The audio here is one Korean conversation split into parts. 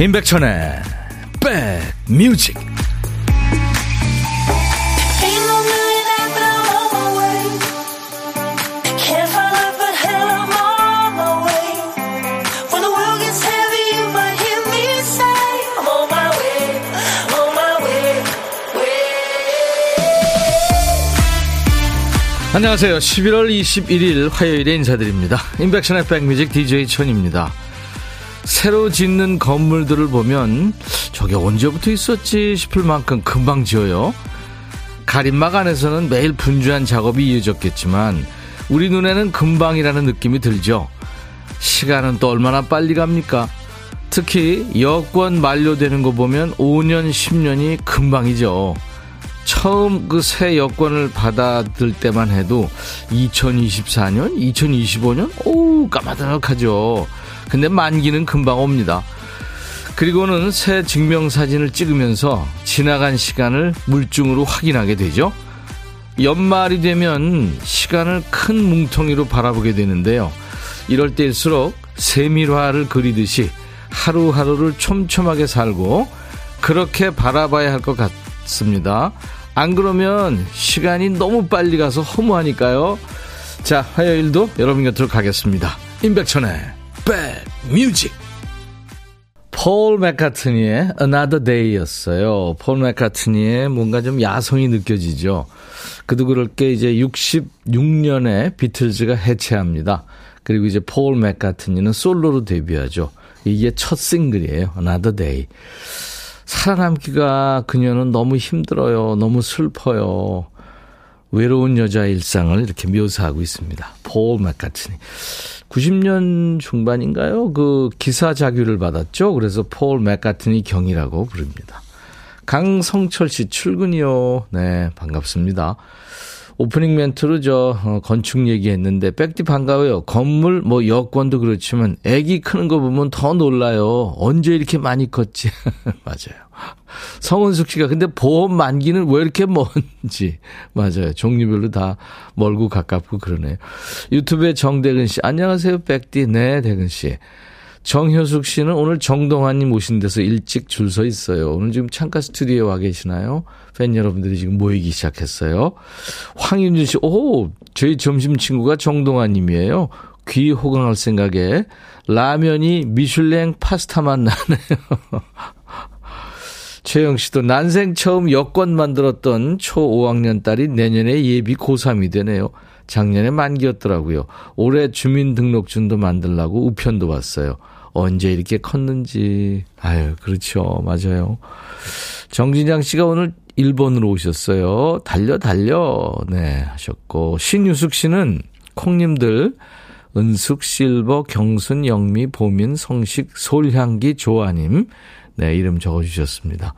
임백천의 백뮤직 안녕하세요. 11월 21일 화요일에 인사드립니다. 임백천의 백뮤직 DJ 천입니다. 새로 짓는 건물들을 보면 저게 언제부터 있었지 싶을 만큼 금방 지어요. 가림막 안에서는 매일 분주한 작업이 이어졌겠지만 우리 눈에는 금방이라는 느낌이 들죠. 시간은 또 얼마나 빨리 갑니까? 특히 여권 만료되는 거 보면 5년, 10년이 금방이죠. 처음 그 새 여권을 받아들 때만 해도 2024년, 2025년, 오우, 까마득하죠. 근데 만기는 금방 옵니다. 그리고는 새 증명사진을 찍으면서 지나간 시간을 물증으로 확인하게 되죠. 연말이 되면 시간을 큰 뭉텅이로 바라보게 되는데요. 이럴 때일수록 세밀화를 그리듯이 하루하루를 촘촘하게 살고 그렇게 바라봐야 할 것 같습니다. 안 그러면 시간이 너무 빨리 가서 허무하니까요. 자, 화요일도 여러분 곁으로 가겠습니다. 임백천의 백 뮤직 폴 맥카트니의 Another Day였어요. 폴 맥카트니의 뭔가 좀 야성이 느껴지죠. 그도 그럴 게 이제 66년에 비틀즈가 해체합니다. 그리고 이제 폴 맥카트니는 솔로로 데뷔하죠. 이게 첫 싱글이에요. Another Day. 살아남기가 그녀는 너무 힘들어요. 너무 슬퍼요. 외로운 여자 일상을 이렇게 묘사하고 있습니다. 폴 맥카트니. 90년 중반인가요? 그 기사 자규를 받았죠. 그래서 폴 맥카트니 경이라고 부릅니다. 강성철 씨 출근이요. 네, 반갑습니다. 오프닝 멘트로 저 어, 건축 얘기했는데 백디 반가워요. 건물 뭐 여권도 그렇지만 애기 크는 거 보면 더 놀라요. 언제 이렇게 많이 컸지? 맞아요. 성은숙 씨가 근데 보험 만기는 왜 이렇게 먼지? 맞아요. 종류별로 다 멀고 가깝고 그러네요. 유튜브에 정대근 씨 안녕하세요 백디. 네 대근 씨. 정효숙 씨는 오늘 정동환님 오신 데서 일찍 줄 서 있어요. 오늘 지금 창가 스튜디오에 와 계시나요? 팬 여러분들이 지금 모이기 시작했어요. 황윤준 씨, 오, 저희 점심 친구가 정동환님이에요. 귀 호강할 생각에 라면이 미슐랭 파스타만 나네요. 최영 씨도 난생 처음 여권 만들었던 초 5학년 딸이 내년에 예비 고3이 되네요. 작년에 만기였더라고요. 올해 주민등록증도 만들라고 우편도 왔어요. 언제 이렇게 컸는지. 아유, 그렇죠. 맞아요. 정진장 씨가 오늘 일본으로 오셨어요. 달려, 달려. 네, 하셨고. 신유숙 씨는 콩님들, 은숙, 실버, 경순, 영미, 보민, 성식, 솔향기, 조아님. 네, 이름 적어주셨습니다.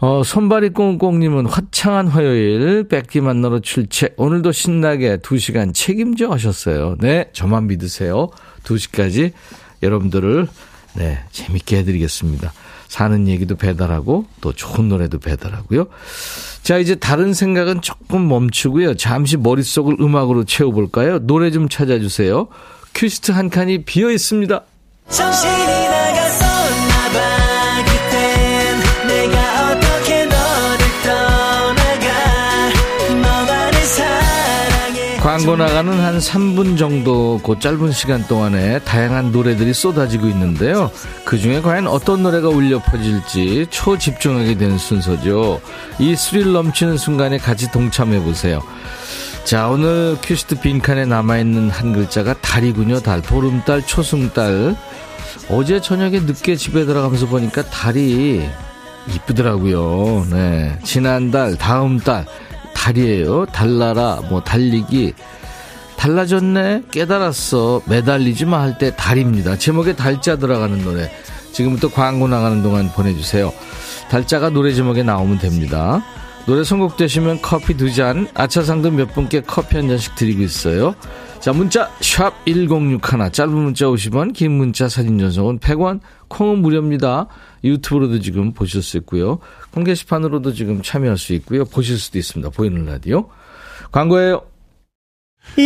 어, 손발이 꽁꽁님은 화창한 화요일, 뺏기 만나러 출첵. 오늘도 신나게 2시간 책임져 하셨어요. 네, 저만 믿으세요. 2시까지 여러분들을, 네, 재밌게 해드리겠습니다. 사는 얘기도 배달하고, 또 좋은 노래도 배달하고요. 자, 이제 다른 생각은 조금 멈추고요. 잠시 머릿속을 음악으로 채워볼까요? 노래 좀 찾아주세요. 큐시트 한 칸이 비어 있습니다. 정신이 광고 나가는 한 3분 정도 그 짧은 시간 동안에 다양한 노래들이 쏟아지고 있는데요. 그 중에 과연 어떤 노래가 울려 퍼질지 초집중하게 되는 순서죠. 이 스릴 넘치는 순간에 같이 동참해 보세요. 자, 오늘 큐시트 빈칸에 남아있는 한 글자가 달이군요. 달. 보름달, 초승달. 어제 저녁에 늦게 집에 들어가면서 보니까 달이 이쁘더라고요. 네. 지난달, 다음 달. 달이에요. 달나라, 뭐, 달리기. 달라졌네? 깨달았어. 매달리지 마 할 때 달입니다. 제목에 달자 들어가는 노래. 지금부터 광고 나가는 동안 보내주세요. 달자가 노래 제목에 나오면 됩니다. 노래 선곡되시면 커피 두 잔, 아차상도 몇 분께 커피 한 잔씩 드리고 있어요. 자, 문자, 샵 1061, 짧은 문자 50원, 긴 문자 사진 전송은 100원, 콩은 무료입니다. 유튜브로도 지금 보실 수 있고요. 공개시판으로도 지금 참여할 수 있고요. 보실 수도 있습니다. 보이는 라디오. 광고예요.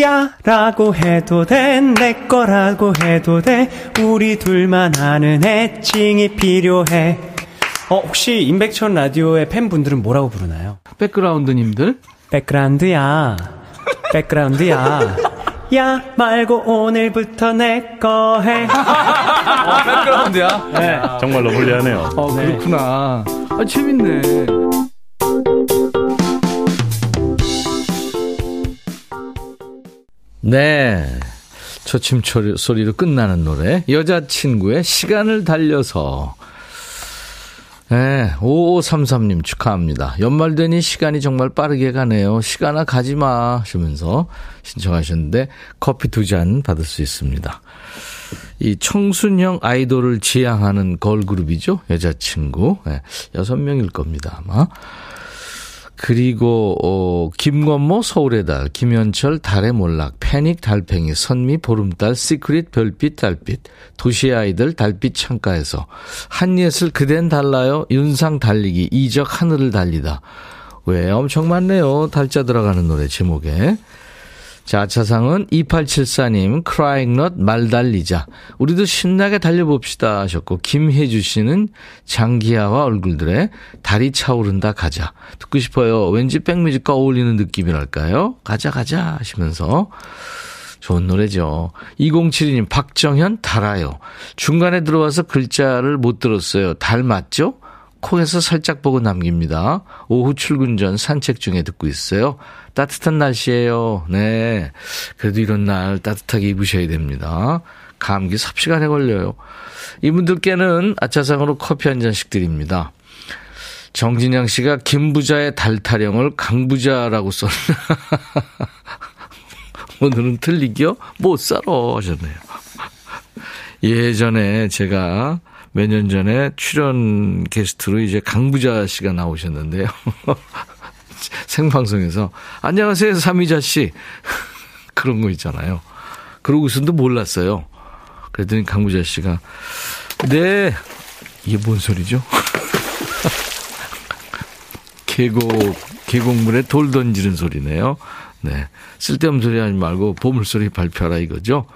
야 라고 해도 돼 내 거라고 해도 돼 우리 둘만 아는 애칭이 필요해 어 혹시 임백천 라디오의 팬분들은 뭐라고 부르나요? 백그라운드님들 백그라운드야 백그라운드야 야 말고 오늘부터 내 거 해. 어, 백그라운드야? 네. 정말로 불리하네요. 어, 그렇구나. 아, 재밌네. 네. 초침 소리로 끝나는 노래. 여자친구의 시간을 달려서. 네, 5533님 축하합니다. 연말 되니 시간이 정말 빠르게 가네요. 시간아 가지 마 하시면서 신청하셨는데 커피 두 잔 받을 수 있습니다. 이 청순형 아이돌을 지향하는 걸그룹이죠. 여자친구. 네, 6명일 겁니다, 아마. 그리고 어, 김건모 서울의 달, 김현철 달의 몰락, 패닉 달팽이, 선미 보름달, 시크릿 별빛 달빛, 도시의 아이들 달빛 창가에서 한예슬 그댄 달라요, 윤상 달리기, 이적 하늘을 달리다. 왜 엄청 많네요. 달자 들어가는 노래 제목에. 자, 차상은 2874님, crying not 말 달리자. 우리도 신나게 달려봅시다 하셨고, 김혜주 씨는 장기하와 얼굴들의 달이 차오른다 가자. 듣고 싶어요. 왠지 백뮤직과 어울리는 느낌이랄까요? 가자, 가자 하시면서. 좋은 노래죠. 2072님, 박정현, 달아요. 중간에 들어와서 글자를 못 들었어요. 달 맞죠? 콩에서 살짝 보고 남깁니다. 오후 출근 전 산책 중에 듣고 있어요. 따뜻한 날씨예요. 네. 그래도 이런 날 따뜻하게 입으셔야 됩니다. 감기 삽시간에 걸려요. 이분들께는 아차상으로 커피 한 잔씩 드립니다. 정진영 씨가 김부자의 달 타령을 강부자라고 썼나. 오늘은 틀리기요? 못 살아 하셨네요. 예전에 제가 몇 년 전에 출연 게스트로 이제 강부자 씨가 나오셨는데요. 생방송에서 안녕하세요 삼이자 씨 그런 거 있잖아요. 그러고서도 몰랐어요. 그랬더니 강부자 씨가 네 이게 뭔 소리죠? 계곡 계곡물에 돌 던지는 소리네요. 네 쓸데없는 소리 하지 말고 보물 소리 발표하라 이거죠.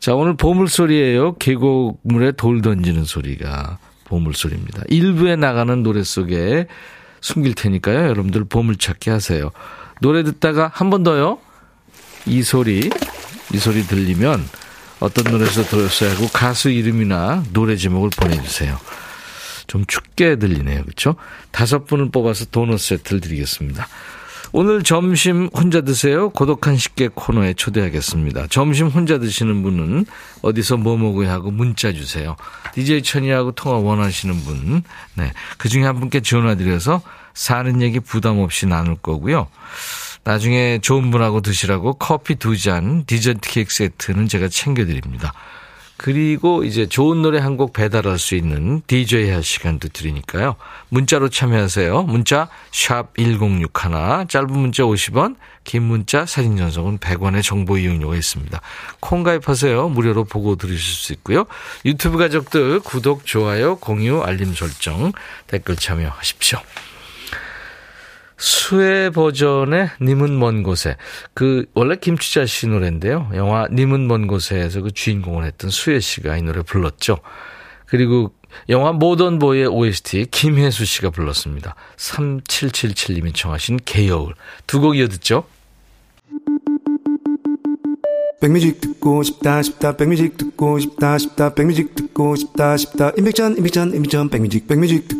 자 오늘 보물 소리예요. 계곡물에 돌 던지는 소리가 보물 소리입니다. 일부에 나가는 노래 속에 숨길 테니까요. 여러분들 보물찾기 하세요. 노래 듣다가 한 번 더요. 이 소리, 이 소리 들리면 어떤 노래에서 들었어야 하고 가수 이름이나 노래 제목을 보내주세요. 좀 춥게 들리네요. 그렇죠? 다섯 분을 뽑아서 도넛 세트를 드리겠습니다. 오늘 점심 혼자 드세요? 고독한 식객 코너에 초대하겠습니다. 점심 혼자 드시는 분은 어디서 뭐 먹어야 하고 문자 주세요. DJ 천이하고 통화 원하시는 분. 네. 그 중에 한 분께 전화드려서 사는 얘기 부담 없이 나눌 거고요. 나중에 좋은 분하고 드시라고 커피 두 잔, 디저트 케이크 세트는 제가 챙겨드립니다. 그리고 이제 좋은 노래 한 곡 배달할 수 있는 DJ 할 시간도 드리니까요. 문자로 참여하세요. 문자 샵 1061, 짧은 문자 50원, 긴 문자 사진 전송은 100원의 정보 이용료가 있습니다. 콩 가입하세요. 무료로 보고 들으실 수 있고요. 유튜브 가족들 구독, 좋아요, 공유, 알림 설정, 댓글 참여하십시오. 수혜 버전의 님은 먼 곳에 그 원래 김추자 씨 노래인데요. 영화 님은 먼 곳에서 그 주인공을 했던 수애 씨가 이 노래 불렀죠. 그리고 영화 모던 보이의 OST 김혜수 씨가 불렀습니다. 3777님이 청하신 개여울 두 곡 이어 듣죠. 백뮤직 듣고 싶다 싶다 백뮤직 듣고 싶다 싶다 백뮤직 듣고 싶다 싶다 임백천 임백천 임백천 백뮤직 백뮤직 듣고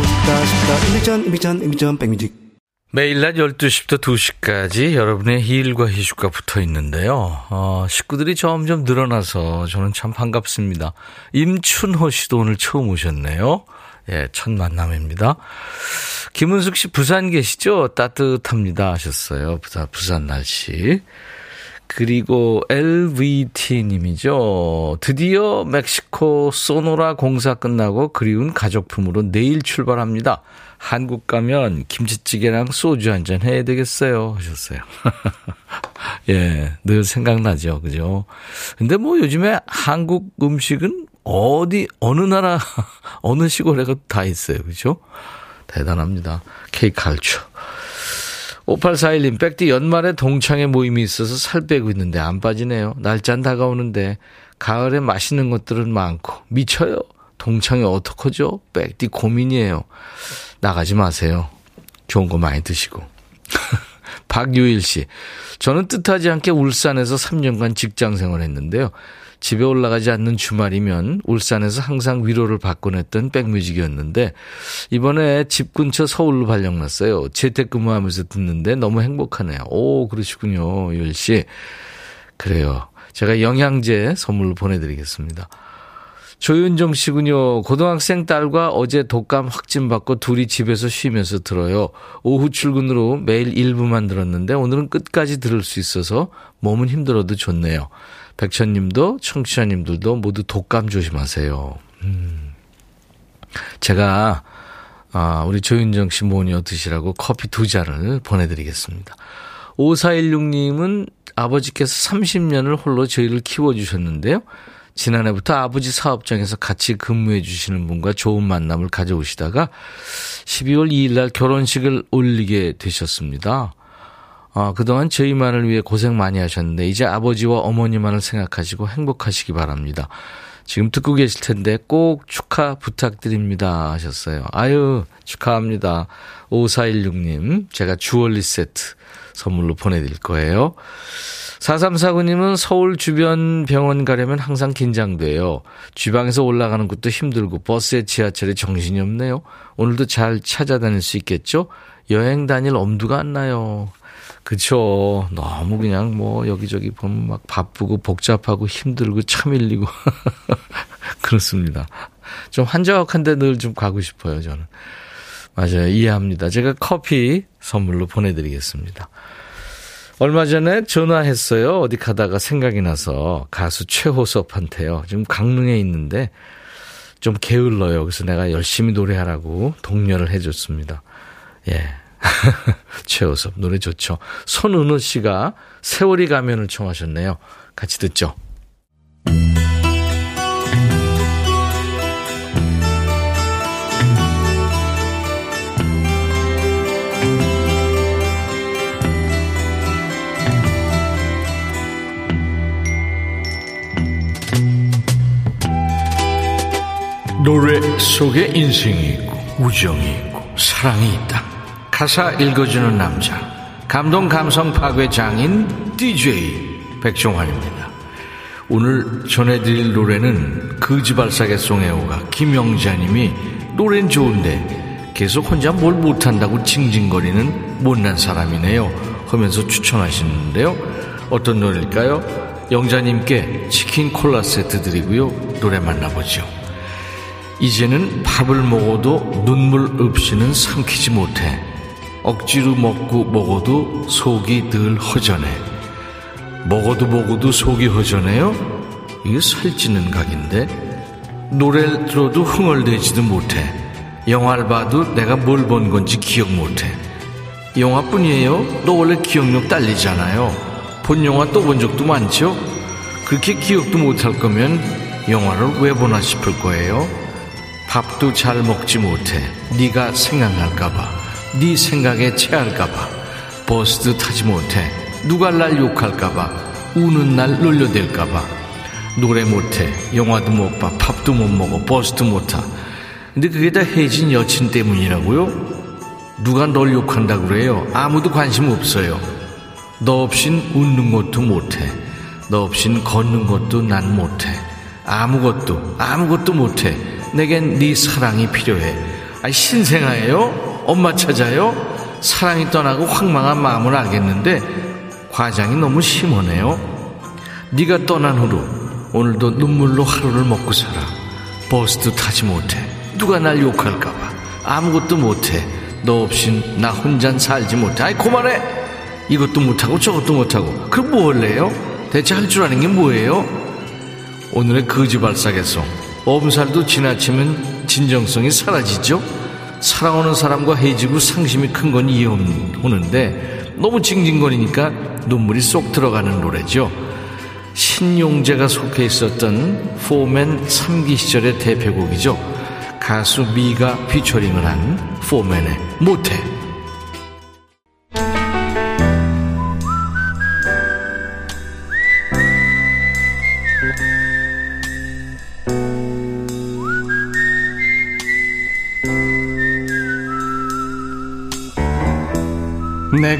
매일 낮 12시부터 2시까지 여러분의 일과 희식과 붙어 있는데요. 어, 식구들이 점점 늘어나서 저는 참 반갑습니다. 임춘호 씨도 오늘 처음 오셨네요. 예, 첫 만남입니다. 김은숙 씨 부산 계시죠? 따뜻합니다 하셨어요. 부산, 부산 날씨. 그리고 LVT님이죠. 드디어 멕시코 소노라 공사 끝나고 그리운 가족품으로 내일 출발합니다. 한국 가면 김치찌개랑 소주 한 잔 해야 되겠어요. 하셨어요. 예, 늘 생각나죠. 그죠? 근데 뭐 요즘에 한국 음식은 어디, 어느 나라, 어느 시골에 다 있어요. 그죠? 대단합니다. K칼초. 5841님, 백디 연말에 동창회 모임이 있어서 살 빼고 있는데 안 빠지네요. 날짠 다가오는데 가을에 맛있는 것들은 많고 미쳐요. 동창회 어떡하죠? 백디 고민이에요. 나가지 마세요. 좋은 거 많이 드시고. 박유일 씨. 저는 뜻하지 않게 울산에서 3년간 직장 생활했는데요. 집에 올라가지 않는 주말이면 울산에서 항상 위로를 받곤 했던 백뮤직이었는데 이번에 집 근처 서울로 발령났어요. 재택근무하면서 듣는데 너무 행복하네요. 오 그러시군요. 유일 씨. 그래요. 제가 영양제 선물로 보내드리겠습니다. 조윤정 씨군요. 고등학생 딸과 어제 독감 확진 받고 둘이 집에서 쉬면서 들어요. 오후 출근으로 매일 일부만 들었는데 오늘은 끝까지 들을 수 있어서 몸은 힘들어도 좋네요. 백천님도 청취자님들도 모두 독감 조심하세요. 음. 제가 아, 우리 조윤정 씨 모니어 드시라고 커피 두 잔을 보내드리겠습니다. 5416님은 아버지께서 30년을 홀로 저희를 키워주셨는데요. 지난해부터 아버지 사업장에서 같이 근무해 주시는 분과 좋은 만남을 가져오시다가 12월 2일 날 결혼식을 올리게 되셨습니다. 아, 그동안 저희만을 위해 고생 많이 하셨는데 이제 아버지와 어머니만을 생각하시고 행복하시기 바랍니다. 지금 듣고 계실 텐데 꼭 축하 부탁드립니다 하셨어요. 아유, 축하합니다. 5416님, 제가 주얼리 세트 선물로 보내드릴 거예요. 4349님은 서울 주변 병원 가려면 항상 긴장돼요. 주방에서 올라가는 것도 힘들고 버스에 지하철에 정신이 없네요. 오늘도 잘 찾아다닐 수 있겠죠? 여행 다닐 엄두가 안 나요. 그쵸. 너무 그냥 뭐 여기저기 보면 막 바쁘고 복잡하고 힘들고 참일리고. 그렇습니다. 좀 한적한데 늘 좀 가고 싶어요, 저는. 맞아요. 이해합니다. 제가 커피 선물로 보내드리겠습니다. 얼마 전에 전화했어요. 어디 가다가 생각이 나서 가수 최호섭한테요. 지금 강릉에 있는데 좀 게을러요. 그래서 내가 열심히 노래하라고 독려를 해줬습니다. 예. 최호섭 노래 좋죠. 손은우 씨가 세월이 가면을 청하셨네요. 같이 듣죠. 노래 속에 인생이 있고 우정이 있고 사랑이 있다. 가사 읽어주는 남자 감동 감성 파괴 장인 DJ 백종환입니다. 오늘 전해드릴 노래는 그지발사계 송혜호가 김영자님이 노래는 좋은데 계속 혼자 뭘 못한다고 징징거리는 못난 사람이네요 하면서 추천하시는데요. 어떤 노래일까요? 영자님께 치킨 콜라 세트 드리고요. 노래 만나보죠. 이제는 밥을 먹어도 눈물 없이는 삼키지 못해. 억지로 먹고 먹어도 속이 늘 허전해. 먹어도 먹어도 속이 허전해요? 이게 살찌는 각인데? 노래를 들어도 흥얼대지도 못해. 영화를 봐도 내가 뭘 본 건지 기억 못해. 영화뿐이에요? 너 원래 기억력 딸리잖아요. 본 영화 또 본 적도 많죠? 그렇게 기억도 못할 거면 영화를 왜 보나 싶을 거예요? 밥도 잘 먹지 못해 네가 생각날까봐 네 생각에 체할까봐. 버스도 타지 못해. 누가 날 욕할까봐. 우는 날 놀려댈까봐. 노래 못해. 영화도 못 봐. 밥도 못 먹어. 버스도 못 타. 근데 그게 다 혜진 여친 때문이라고요? 누가 널 욕한다 그래요? 아무도 관심 없어요. 너 없인 웃는 것도 못해. 너 없인 걷는 것도 난 못해. 아무것도 아무것도 못해. 내겐 네 사랑이 필요해. 아니, 신생아예요? 엄마 찾아요? 사랑이 떠나고 황망한 마음을 알겠는데 과장이 너무 심하네요. 네가 떠난 후로 오늘도 눈물로 하루를 먹고 살아. 버스도 타지 못해. 누가 날 욕할까봐. 아무것도 못해. 너 없인 나 혼자 살지 못해. 아이 그만해. 이것도 못하고 저것도 못하고 그럼 뭐 할래요? 대체 할 줄 아는 게 뭐예요? 오늘의 거지발싸개 song 엄살도 지나치면 진정성이 사라지죠? 사랑하는 사람과 헤어지고 상심이 큰 건 이해되는데 너무 징징거리니까 눈물이 쏙 들어가는 노래죠. 신용재가 속해 있었던 포맨 3기 시절의 대표곡이죠. 가수 미가 피처링을 한 포맨의 모태.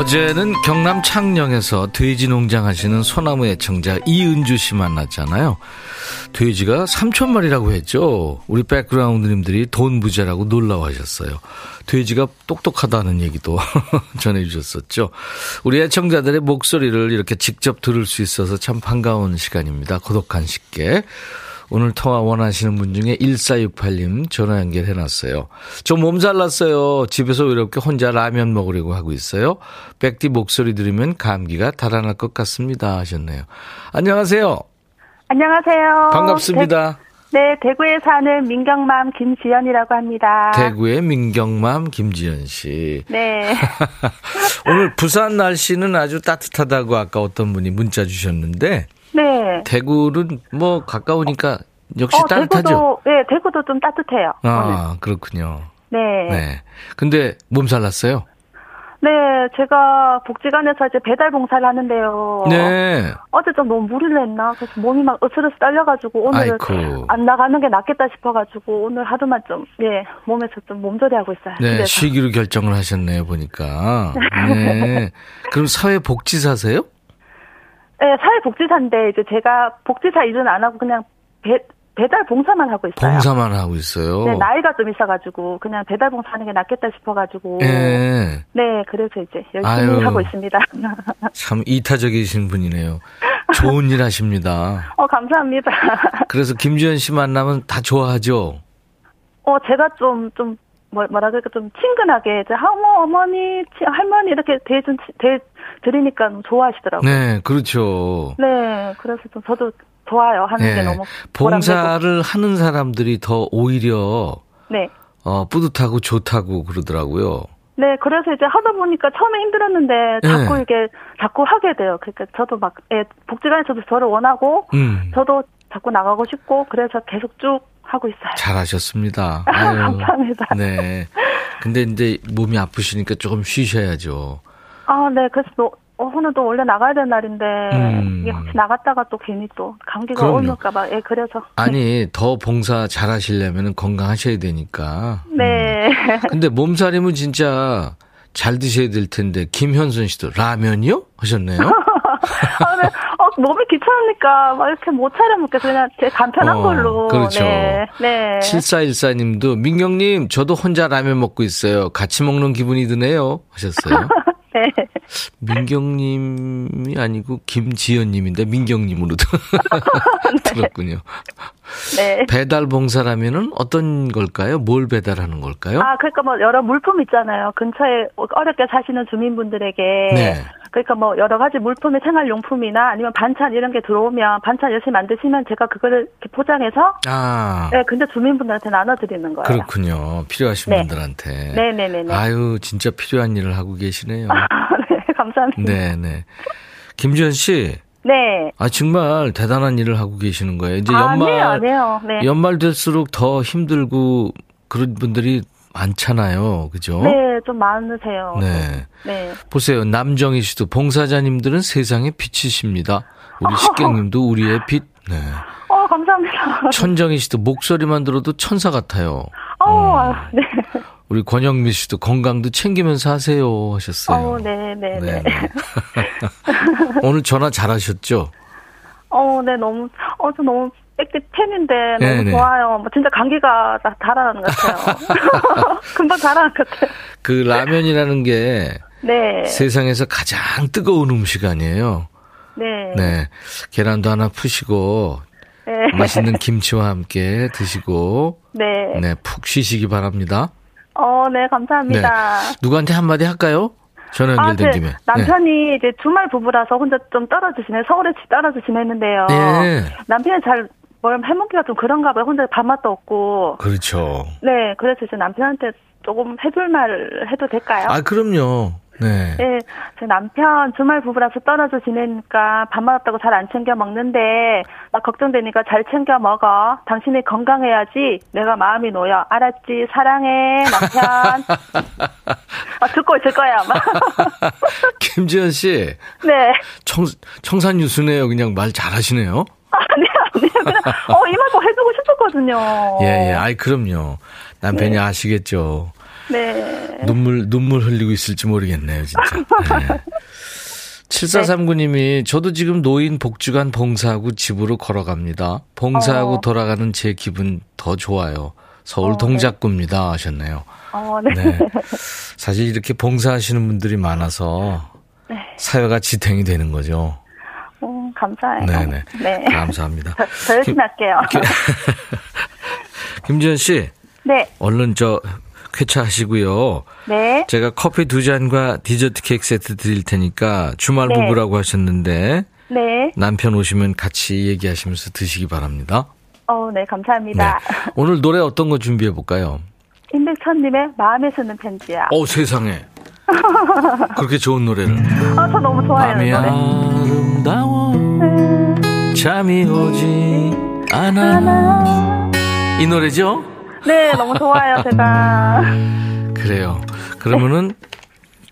어제는 경남 창녕에서 돼지 농장 하시는 소나무 애청자 이은주 씨 만났잖아요. 돼지가 3천 마리라고 했죠. 우리 백그라운드님들이 돈 부자라고 놀라워하셨어요. 돼지가 똑똑하다는 얘기도 전해주셨었죠. 우리 애청자들의 목소리를 이렇게 직접 들을 수 있어서 참 반가운 시간입니다. 고독한 식객. 오늘 통화 원하시는 분 중에 1468님 전화 연결해 놨어요. 저 몸 잘났어요. 집에서 외롭게 혼자 라면 먹으려고 하고 있어요. 백디 목소리 들으면 감기가 달아날 것 같습니다. 하셨네요. 안녕하세요. 안녕하세요. 반갑습니다. 대, 네, 대구에 사는 민경맘 김지연이라고 합니다. 대구의 민경맘 김지연 씨. 네. 오늘 부산 날씨는 아주 따뜻하다고 아까 어떤 분이 문자 주셨는데 네. 대구는 뭐 가까우니까 역시 어, 따뜻하죠. 대구도, 네, 대구도 좀 따뜻해요. 아, 오늘. 그렇군요. 네. 네. 네. 근데 몸살 났어요? 제가 복지관에서 이제 배달 봉사를 하는데요. 네. 어제 좀 너무 무리를 했나? 그래서 몸이 막 으스러스 떨려가지고 오늘. 안 나가는 게 낫겠다 싶어가지고 오늘 하루만 좀, 예, 몸에서 좀 몸조리 하고 있어요. 네, 집에서. 쉬기로 결정을 하셨네요, 보니까. 네. 그럼 사회복지사세요? 네, 사회복지사인데 이제 제가 복지사 일은 안 하고 그냥 배, 배달 봉사만 하고 있어요. 봉사만 하고 있어요. 네, 나이가 좀 있어가지고 그냥 배달 봉사하는 게 낫겠다 싶어가지고. 네. 네, 그래서 이제 열심히 아유. 하고 있습니다. 참 이타적이신 분이네요. 좋은 일 하십니다. 어, 감사합니다. 그래서 김지현 씨 만나면 다 좋아하죠? 어, 제가 좀, 좀, 뭐, 뭐라 그럴까, 좀 친근하게, 이제, 하모, 어머니, 치- 할머니, 이렇게 대준, 대, 드리니까 좋아하시더라고요. 네, 그렇죠. 네, 그래서 좀 저도 좋아요. 하는 게 네. 너무. 봉사를 하는 사람들이 더 오히려 네. 어, 뿌듯하고 좋다고 그러더라고요. 네, 그래서 이제 하다 보니까 처음에 힘들었는데 자꾸 네. 이게 자꾸 하게 돼요. 그러니까 저도 막 예, 복지관에서도 저를 원하고 음, 저도 자꾸 나가고 싶고 그래서 계속 쭉 하고 있어요. 잘하셨습니다. 아, 아유, 감사합니다. 네. 근데 이제 몸이 아프시니까 조금 쉬셔야죠. 아, 네, 그래서 또 어, 오늘도 원래 나가야 될 날인데 음. 이게 혹시 나갔다가 또 괜히 또 감기가. 옮을까봐 예, 그래서 아니, 더 봉사 잘 하시려면 건강하셔야 되니까. 네. 근데 몸살이면 진짜 잘 드셔야 될 텐데, 김현순 씨도 라면이요? 하셨네요. 아, 네. 어, 몸이 귀찮으니까 막 이렇게 못 차려 먹겠어 그냥 제 간편한 어, 걸로. 그렇죠. 네. 네. 7414님도, 민경님, 저도 혼자 라면 먹고 있어요. 같이 먹는 기분이 드네요. 하셨어요. 네. 민경님이 아니고 김지연님인데 민경님으로도 들었군요. 네. 배달 봉사라면은 어떤 걸까요? 뭘 배달하는 걸까요? 아, 그러니까 뭐 여러 물품 있잖아요. 근처에 어렵게 사시는 주민분들에게. 네. 그러니까 뭐 여러 가지 물품의 생활용품이나 아니면 반찬 이런 게 들어오면 반찬 열심히 만드시면 제가 그거를 이렇게 포장해서 아, 네, 근데 주민분들한테 나눠드리는 거예요. 그렇군요. 필요하신 네. 분들한테. 네네네네. 아유, 진짜 필요한 일을 하고 계시네요. 네, 감사합니다. 네, 네. 김지연 씨, 네. 아 정말 대단한 일을 하고 계시는 거예요. 이제 아, 연말 아니에요, 아니에요. 네. 연말 될수록 더 힘들고 그런 분들이 많잖아요. 그죠? 네, 좀 많으세요. 네. 네. 보세요. 남정희 씨도 봉사자님들은 세상의 빛이십니다. 우리 식객님도 우리의 빛. 네. 어, 감사합니다. 천정희 씨도 목소리만 들어도 천사 같아요. 어, 음. 아, 네. 우리 권영미 씨도 건강도 챙기면서 하세요 하셨어요. 어, 네, 네, 네. 네. 오늘 전화 잘하셨죠? 어, 네, 너무, 어, 저 너무, 백디 팬인데 너무 네네. 좋아요. 뭐 진짜 감기가 다 달아나는 것 같아요. 금방 달아나는 것 같아요. 그 라면이라는 게 네. 세상에서 가장 뜨거운 음식 아니에요. 네. 네. 계란도 하나 푸시고 네. 맛있는 김치와 함께 드시고 네. 네, 푹 쉬시기 바랍니다. 어, 네, 감사합니다. 누구한테 한마디 할까요? 전화 아, 연결된 네. 김에. 남편이 이제 주말 부부라서 혼자 좀 지내, 서울에 집 떨어져 지냈는데요. 네. 남편이 잘 뭘 해먹기가 좀 그런가 봐요. 혼자 밥맛도 없고. 그렇죠. 네, 그래서 이제 남편한테 조금 해줄 말 해도 될까요? 아, 그럼요. 네. 네, 제 남편 주말 부부라서 떨어져 지내니까 밥맛 없다고 잘 안 챙겨 먹는데 나 걱정되니까 잘 챙겨 먹어. 당신이 건강해야지 내가 마음이 놓여. 알았지? 사랑해 남편. 아, 듣고 있을 거야 아마. 김지현 씨, 네. 청, 청산 유수네요. 그냥 말 잘하시네요. 아니 아니 그냥 어 이 말도 해주고 싶었거든요. 예, 예. 아이, 그럼요. 남편이 아시겠죠. 네. 눈물, 눈물 흘리고 있을지 모르겠네요, 진짜. 네. 7439님이 저도 지금 노인 복지관 봉사하고 집으로 걸어갑니다. 봉사하고 어. 돌아가는 제 기분 더 좋아요. 서울 어, 동작구입니다 하셨네요. 어, 네. 네. 사실 이렇게 봉사하시는 분들이 많아서 네. 사회가 지탱이 되는 거죠. 음, 감사해요. 네네. 네. 감사합니다. 더, 더 열심히 할게요. 김지현 씨, 네. 얼른 저 쾌차하시고요. 네. 제가 커피 두 잔과 디저트 케이크 세트 드릴 테니까 주말 네. 부부라고 하셨는데 네. 남편 오시면 같이 얘기하시면서 드시기 바랍니다. 어, 네, 감사합니다. 오늘 노래 어떤 거 준비해 볼까요? 임백천님의 마음에 쓰는 편지야. 어 세상에 그렇게 좋은 노래를 아, 저 너무 좋아해요. 이 밤이 노래. 아름다워 네. 잠이 오지 않아. 이 노래죠? 네, 너무 좋아요, 제가. 그래요. 그러면은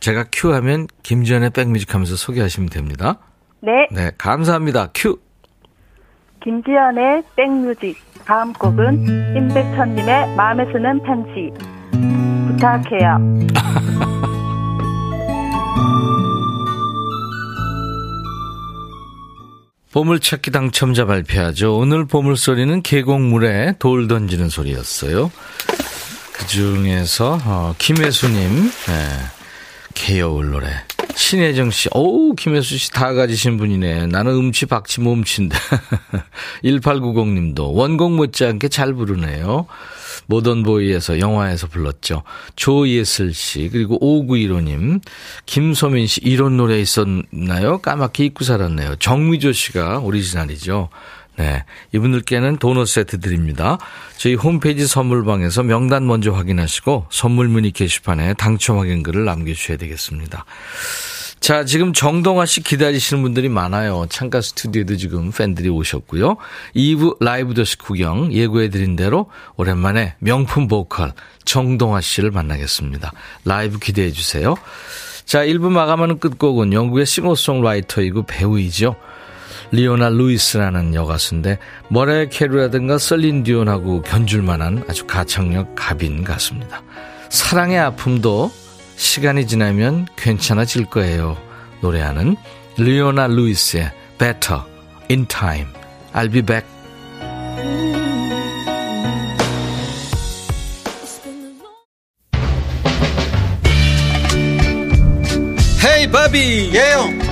제가 큐 하면 김지현의 백뮤직 하면서 소개하시면 됩니다. 네, 네, 감사합니다. 큐. 김지연의 백뮤직. 다음 곡은 임백천님의 마음에 쓰는 편지. 부탁해요. 보물찾기 당첨자 발표하죠. 오늘 보물소리는 계곡물에 돌 던지는 소리였어요. 그 중에서, 어, 김혜수님, 네, 개여울 노래. 신혜정 씨, 어우, 김혜수 씨 다 가지신 분이네. 나는 음치, 박치, 몸치인데. 1890 님도 원곡 못지않게 잘 부르네요. 모던보이에서 영화에서 불렀죠. 조예슬 씨, 그리고 5915님, 김소민 씨, 이런 노래 있었나요? 까맣게 잊고 살았네요. 정미조 씨가 오리지널이죠. 네. 이분들께는 도넛 세트 드립니다. 저희 홈페이지 선물방에서 명단 먼저 확인하시고 선물 문의 게시판에 당첨 확인 글을 남겨주셔야 되겠습니다. 자, 지금 정동하 씨 기다리시는 분들이 많아요. 창가 스튜디오도 지금 팬들이 오셨고요. 2부 라이브도 식후경 예고해드린 대로 오랜만에 명품 보컬 정동하 씨를 만나겠습니다. 라이브 기대해 주세요. 자, 1부 마감하는 끝곡은 영국의 싱어송라이터이고 배우이죠. 리오나 루이스라는 여가수인데 머라이어 캐리라든가 셀린 디온하고 견줄만한 아주 가창력 갑인 가수입니다. 사랑의 아픔도 시간이 지나면 괜찮아질 거예요. 노래하는 리오나 루이스의 Better in Time. I'll be back. 헤이 바비 예영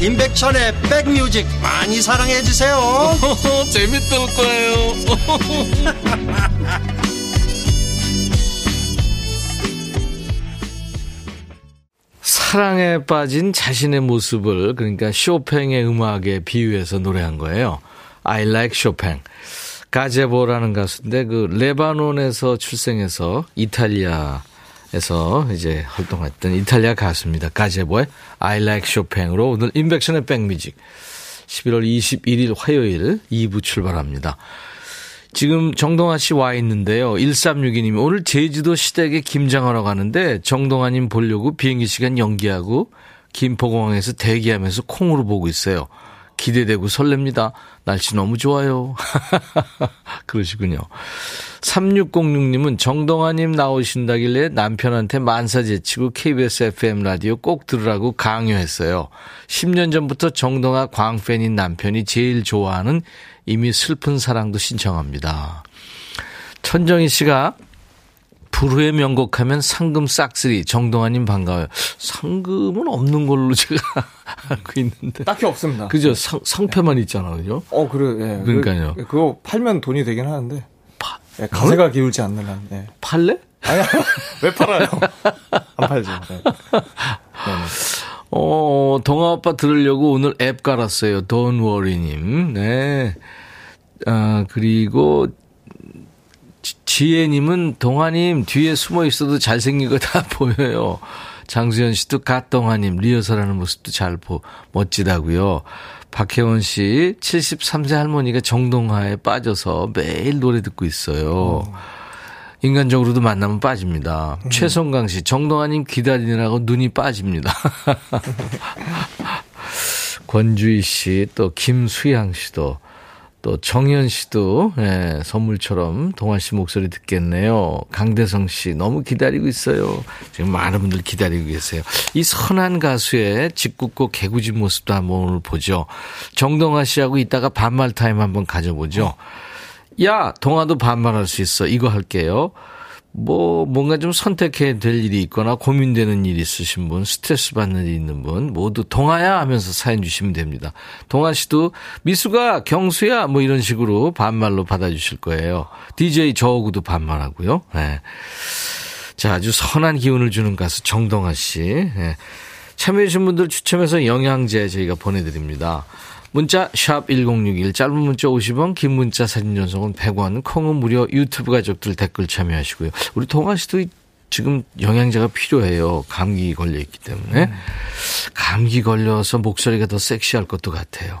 임백천의 백뮤직 많이 사랑해 주세요 재밌을 거예요 사랑에 빠진 자신의 모습을 그러니까 쇼팽의 음악에 비유해서 노래한 거예요. I like Chopin. 가제보라는 가수인데 그 레바논에서 출생해서 이탈리아 에서 이제 활동했던 이탈리아 가수입니다. 가제보의 I like Chopin으로 오늘 인백션의 백뮤직 11월 21일 화요일 2부 출발합니다. 지금 정동아 씨 와 있는데요. 1362님, 오늘 제주도 시댁에 김장하러 가는데 정동아님 보려고 비행기 시간 연기하고 김포공항에서 대기하면서 콩으로 보고 있어요. 기대되고 설렙니다. 날씨 너무 좋아요. 그러시군요. 3606님은 정동아님 나오신다길래 남편한테 만사 제치고 KBS FM 라디오 꼭 들으라고 강요했어요. 10년 전부터 정동아 광팬인 남편이 제일 좋아하는 이미 슬픈 사랑도 신청합니다. 천정희 씨가 불후의 명곡하면 상금 싹쓸이 정동아님 반가워요. 상금은 없는 걸로 제가 알고 있는데. 딱히 없습니다. 그죠? 상, 상패만 있잖아, 그죠? 어, 그래, 예. 그러니까요. 그, 그거 팔면 돈이 되긴 하는데. 파, 예, 가세가 기울지 않는 한, 예. 팔래? 아니, 왜 팔아요? 안 팔죠. 네. 어, 동아 오빠 들으려고 오늘 앱 깔았어요. Don't worry님. 네. 아, 그리고, 지혜님은 동아님 뒤에 숨어 있어도 잘생긴 거 다 보여요. 장수현 씨도 갓동아님 리허설하는 모습도 잘 보, 멋지다고요. 박혜원 씨 73세 할머니가 정동화에 빠져서 매일 노래 듣고 있어요. 어. 인간적으로도 만나면 빠집니다. 음. 최성강 씨 정동아님 기다리느라고 눈이 빠집니다. 권주희 씨 또 김수양 씨도 또 정현 씨도 예, 선물처럼 동환 씨 목소리 듣겠네요. 강대성 씨 너무 기다리고 있어요. 지금 많은 분들 기다리고 계세요. 이 선한 가수의 짓궂고 개구진 모습도 한번 오늘 보죠. 정동아 씨하고 이따가 반말 타임 한번 가져보죠. 야, 동아도 반말할 수 있어. 이거 할게요. 뭐 뭔가 좀 선택해야 될 일이 있거나 고민되는 일이 있으신 분, 스트레스 받는 일이 있는 분 모두 동아야 하면서 사연 주시면 됩니다. 동아 씨도 미수가 경수야 뭐 이런 식으로 반말로 받아주실 거예요. DJ 저하고도 반말하고요. 네. 자 아주 선한 기운을 주는 가수 정동아 씨. 네. 참여해주신 분들 추첨해서 영양제 저희가 보내드립니다. 문자 1061, 짧은 문자 50원, 긴 문자 사진 전송은 100원, 콩은 무료 유튜브 가족들 댓글 참여하시고요. 우리 동아 씨도 지금 영양제가 필요해요. 감기 걸려 있기 때문에. 음. 감기 걸려서 목소리가 더 섹시할 것도 같아요.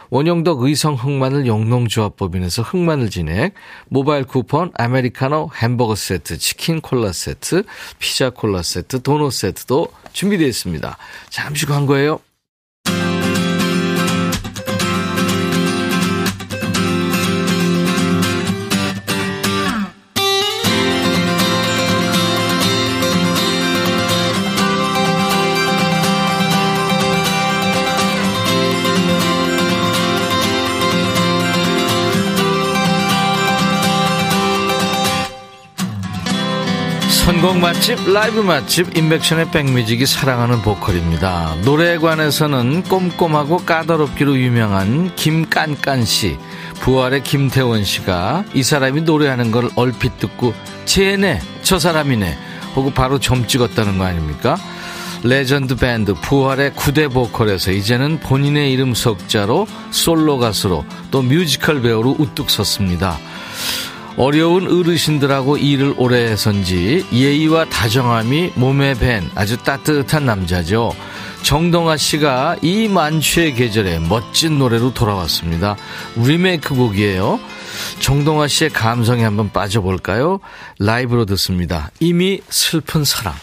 원영덕 의성 흑마늘 영농조합법인에서 흑마늘 진액, 모바일 쿠폰, 아메리카노 햄버거 세트, 치킨 콜라 세트, 피자 콜라 세트, 도넛 세트도 준비되어 있습니다. 잠시 광고예요. 선곡 맛집, 라이브 맛집, 임백천의 백뮤직이 사랑하는 보컬입니다. 노래에 관해서는 꼼꼼하고 까다롭기로 유명한 김깐깐 씨, 부활의 김태원 씨가 이 사람이 노래하는 걸 얼핏 듣고 쟤네, 저 사람이네, 하고 바로 점 찍었다는 거 아닙니까? 레전드 밴드 부활의 구대 보컬에서 이제는 본인의 이름 석자로 솔로 가수로 또 뮤지컬 배우로 우뚝 섰습니다. 어려운 어르신들하고 일을 오래 해선지 예의와 다정함이 몸에 밴 아주 따뜻한 남자죠. 정동아 씨가 이 만취의 계절에 멋진 노래로 돌아왔습니다. 리메이크 곡이에요. 정동아 씨의 감성에 한번 빠져볼까요? 라이브로 듣습니다. 이미 슬픈 사랑.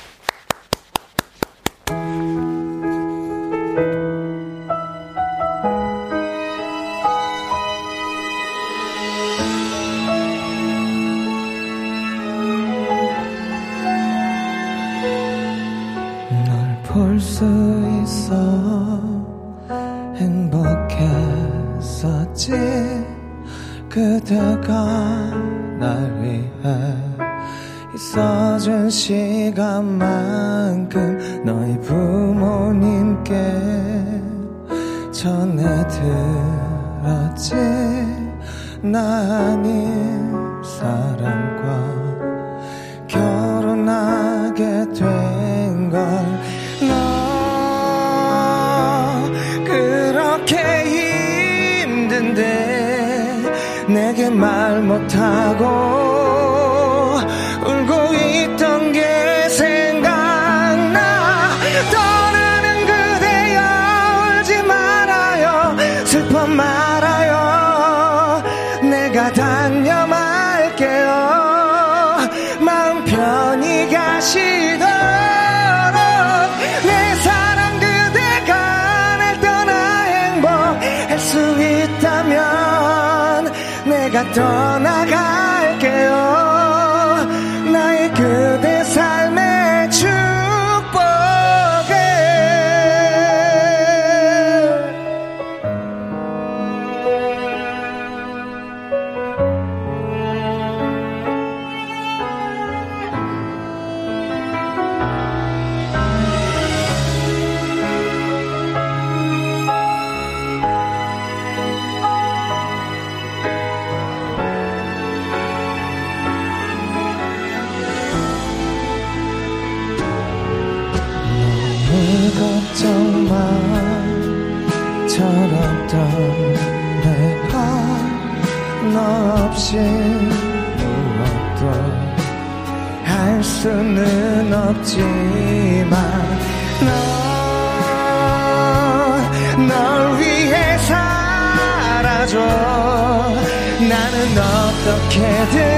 어떻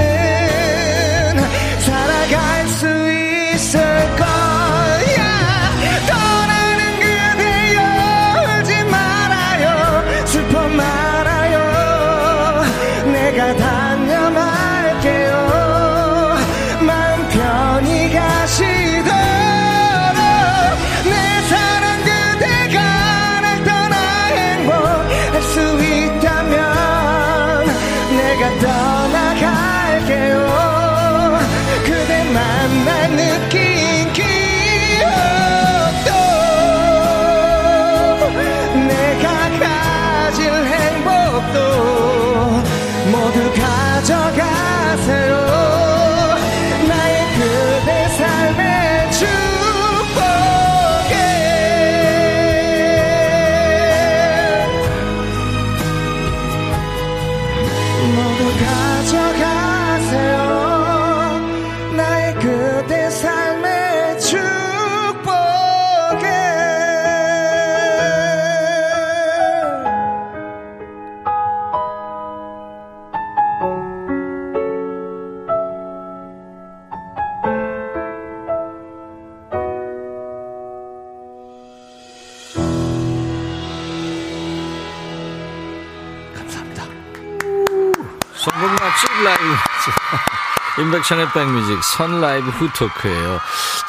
인백션의 백뮤직 선 라이브 후토크예요.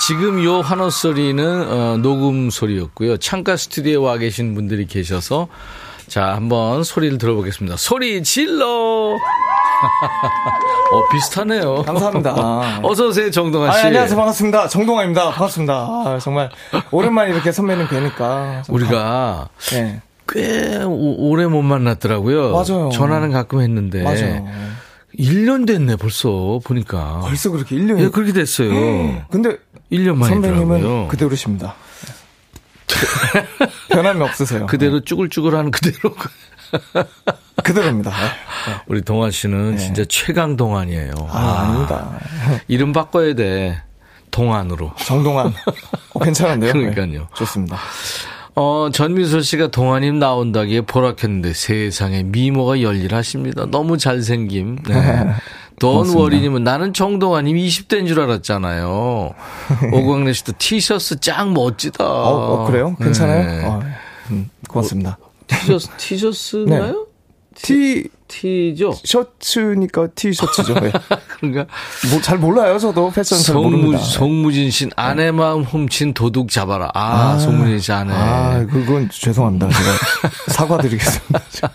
지금 요 환호 소리는 어, 녹음 소리였고요. 창가 스튜디오에 와 계신 분들이 계셔서 자 한번 소리를 들어보겠습니다. 소리 질러. 어 비슷하네요. 감사합니다. 어서 오세요 정동아 아, 씨. 안녕하세요. 반갑습니다. 정동아입니다. 반갑습니다. 아, 정말 오랜만에 이렇게 선배님 뵈니까. 좀 우리가 가- 네. 꽤 오- 오래 못 만났더라고요. 맞아요. 전화는 가끔 했는데. 맞아요. 1년 됐네 벌써 보니까. 벌써 그렇게 1년이. 예, 그렇게 됐어요. 근데 1년 만이더라고요. 선배님은 그대로십니다. 변함이 없으세요. 그대로 쭈글쭈글하는 그대로. 그대로입니다. 네. 우리 동환 씨는 네. 진짜 최강 동안이에요. 아, 아 닙니다. 이름 바꿔야 돼. 동안으로. 정동환. 어, 괜찮은데요? 그러니까요. 네, 좋습니다. 어, 전미소 씨가 동안님 나온다기에 보라켰는데 세상에 미모가 열일하십니다. 너무 잘생김. 네. 돈 고맙습니다. 워리님은 나는 정동환님 20대인 줄 알았잖아요. 오광래 씨도 티셔츠 짱 멋지다. 어, 어, 그래요? 괜찮아요? 네. 어, 음, 고맙습니다. 티셔츠, 티셔츠인가요? 티, 티죠? 셔츠니까 티셔츠죠. 네. 그러니까 뭐, 잘 몰라요, 저도. 패션 잘 송무, 모릅니다. 송무진 씨 아내 마음 훔친 도둑 잡아라. 아, 송무진 씨 아내. 아, 그건 죄송합니다. 제가 사과드리겠습니다.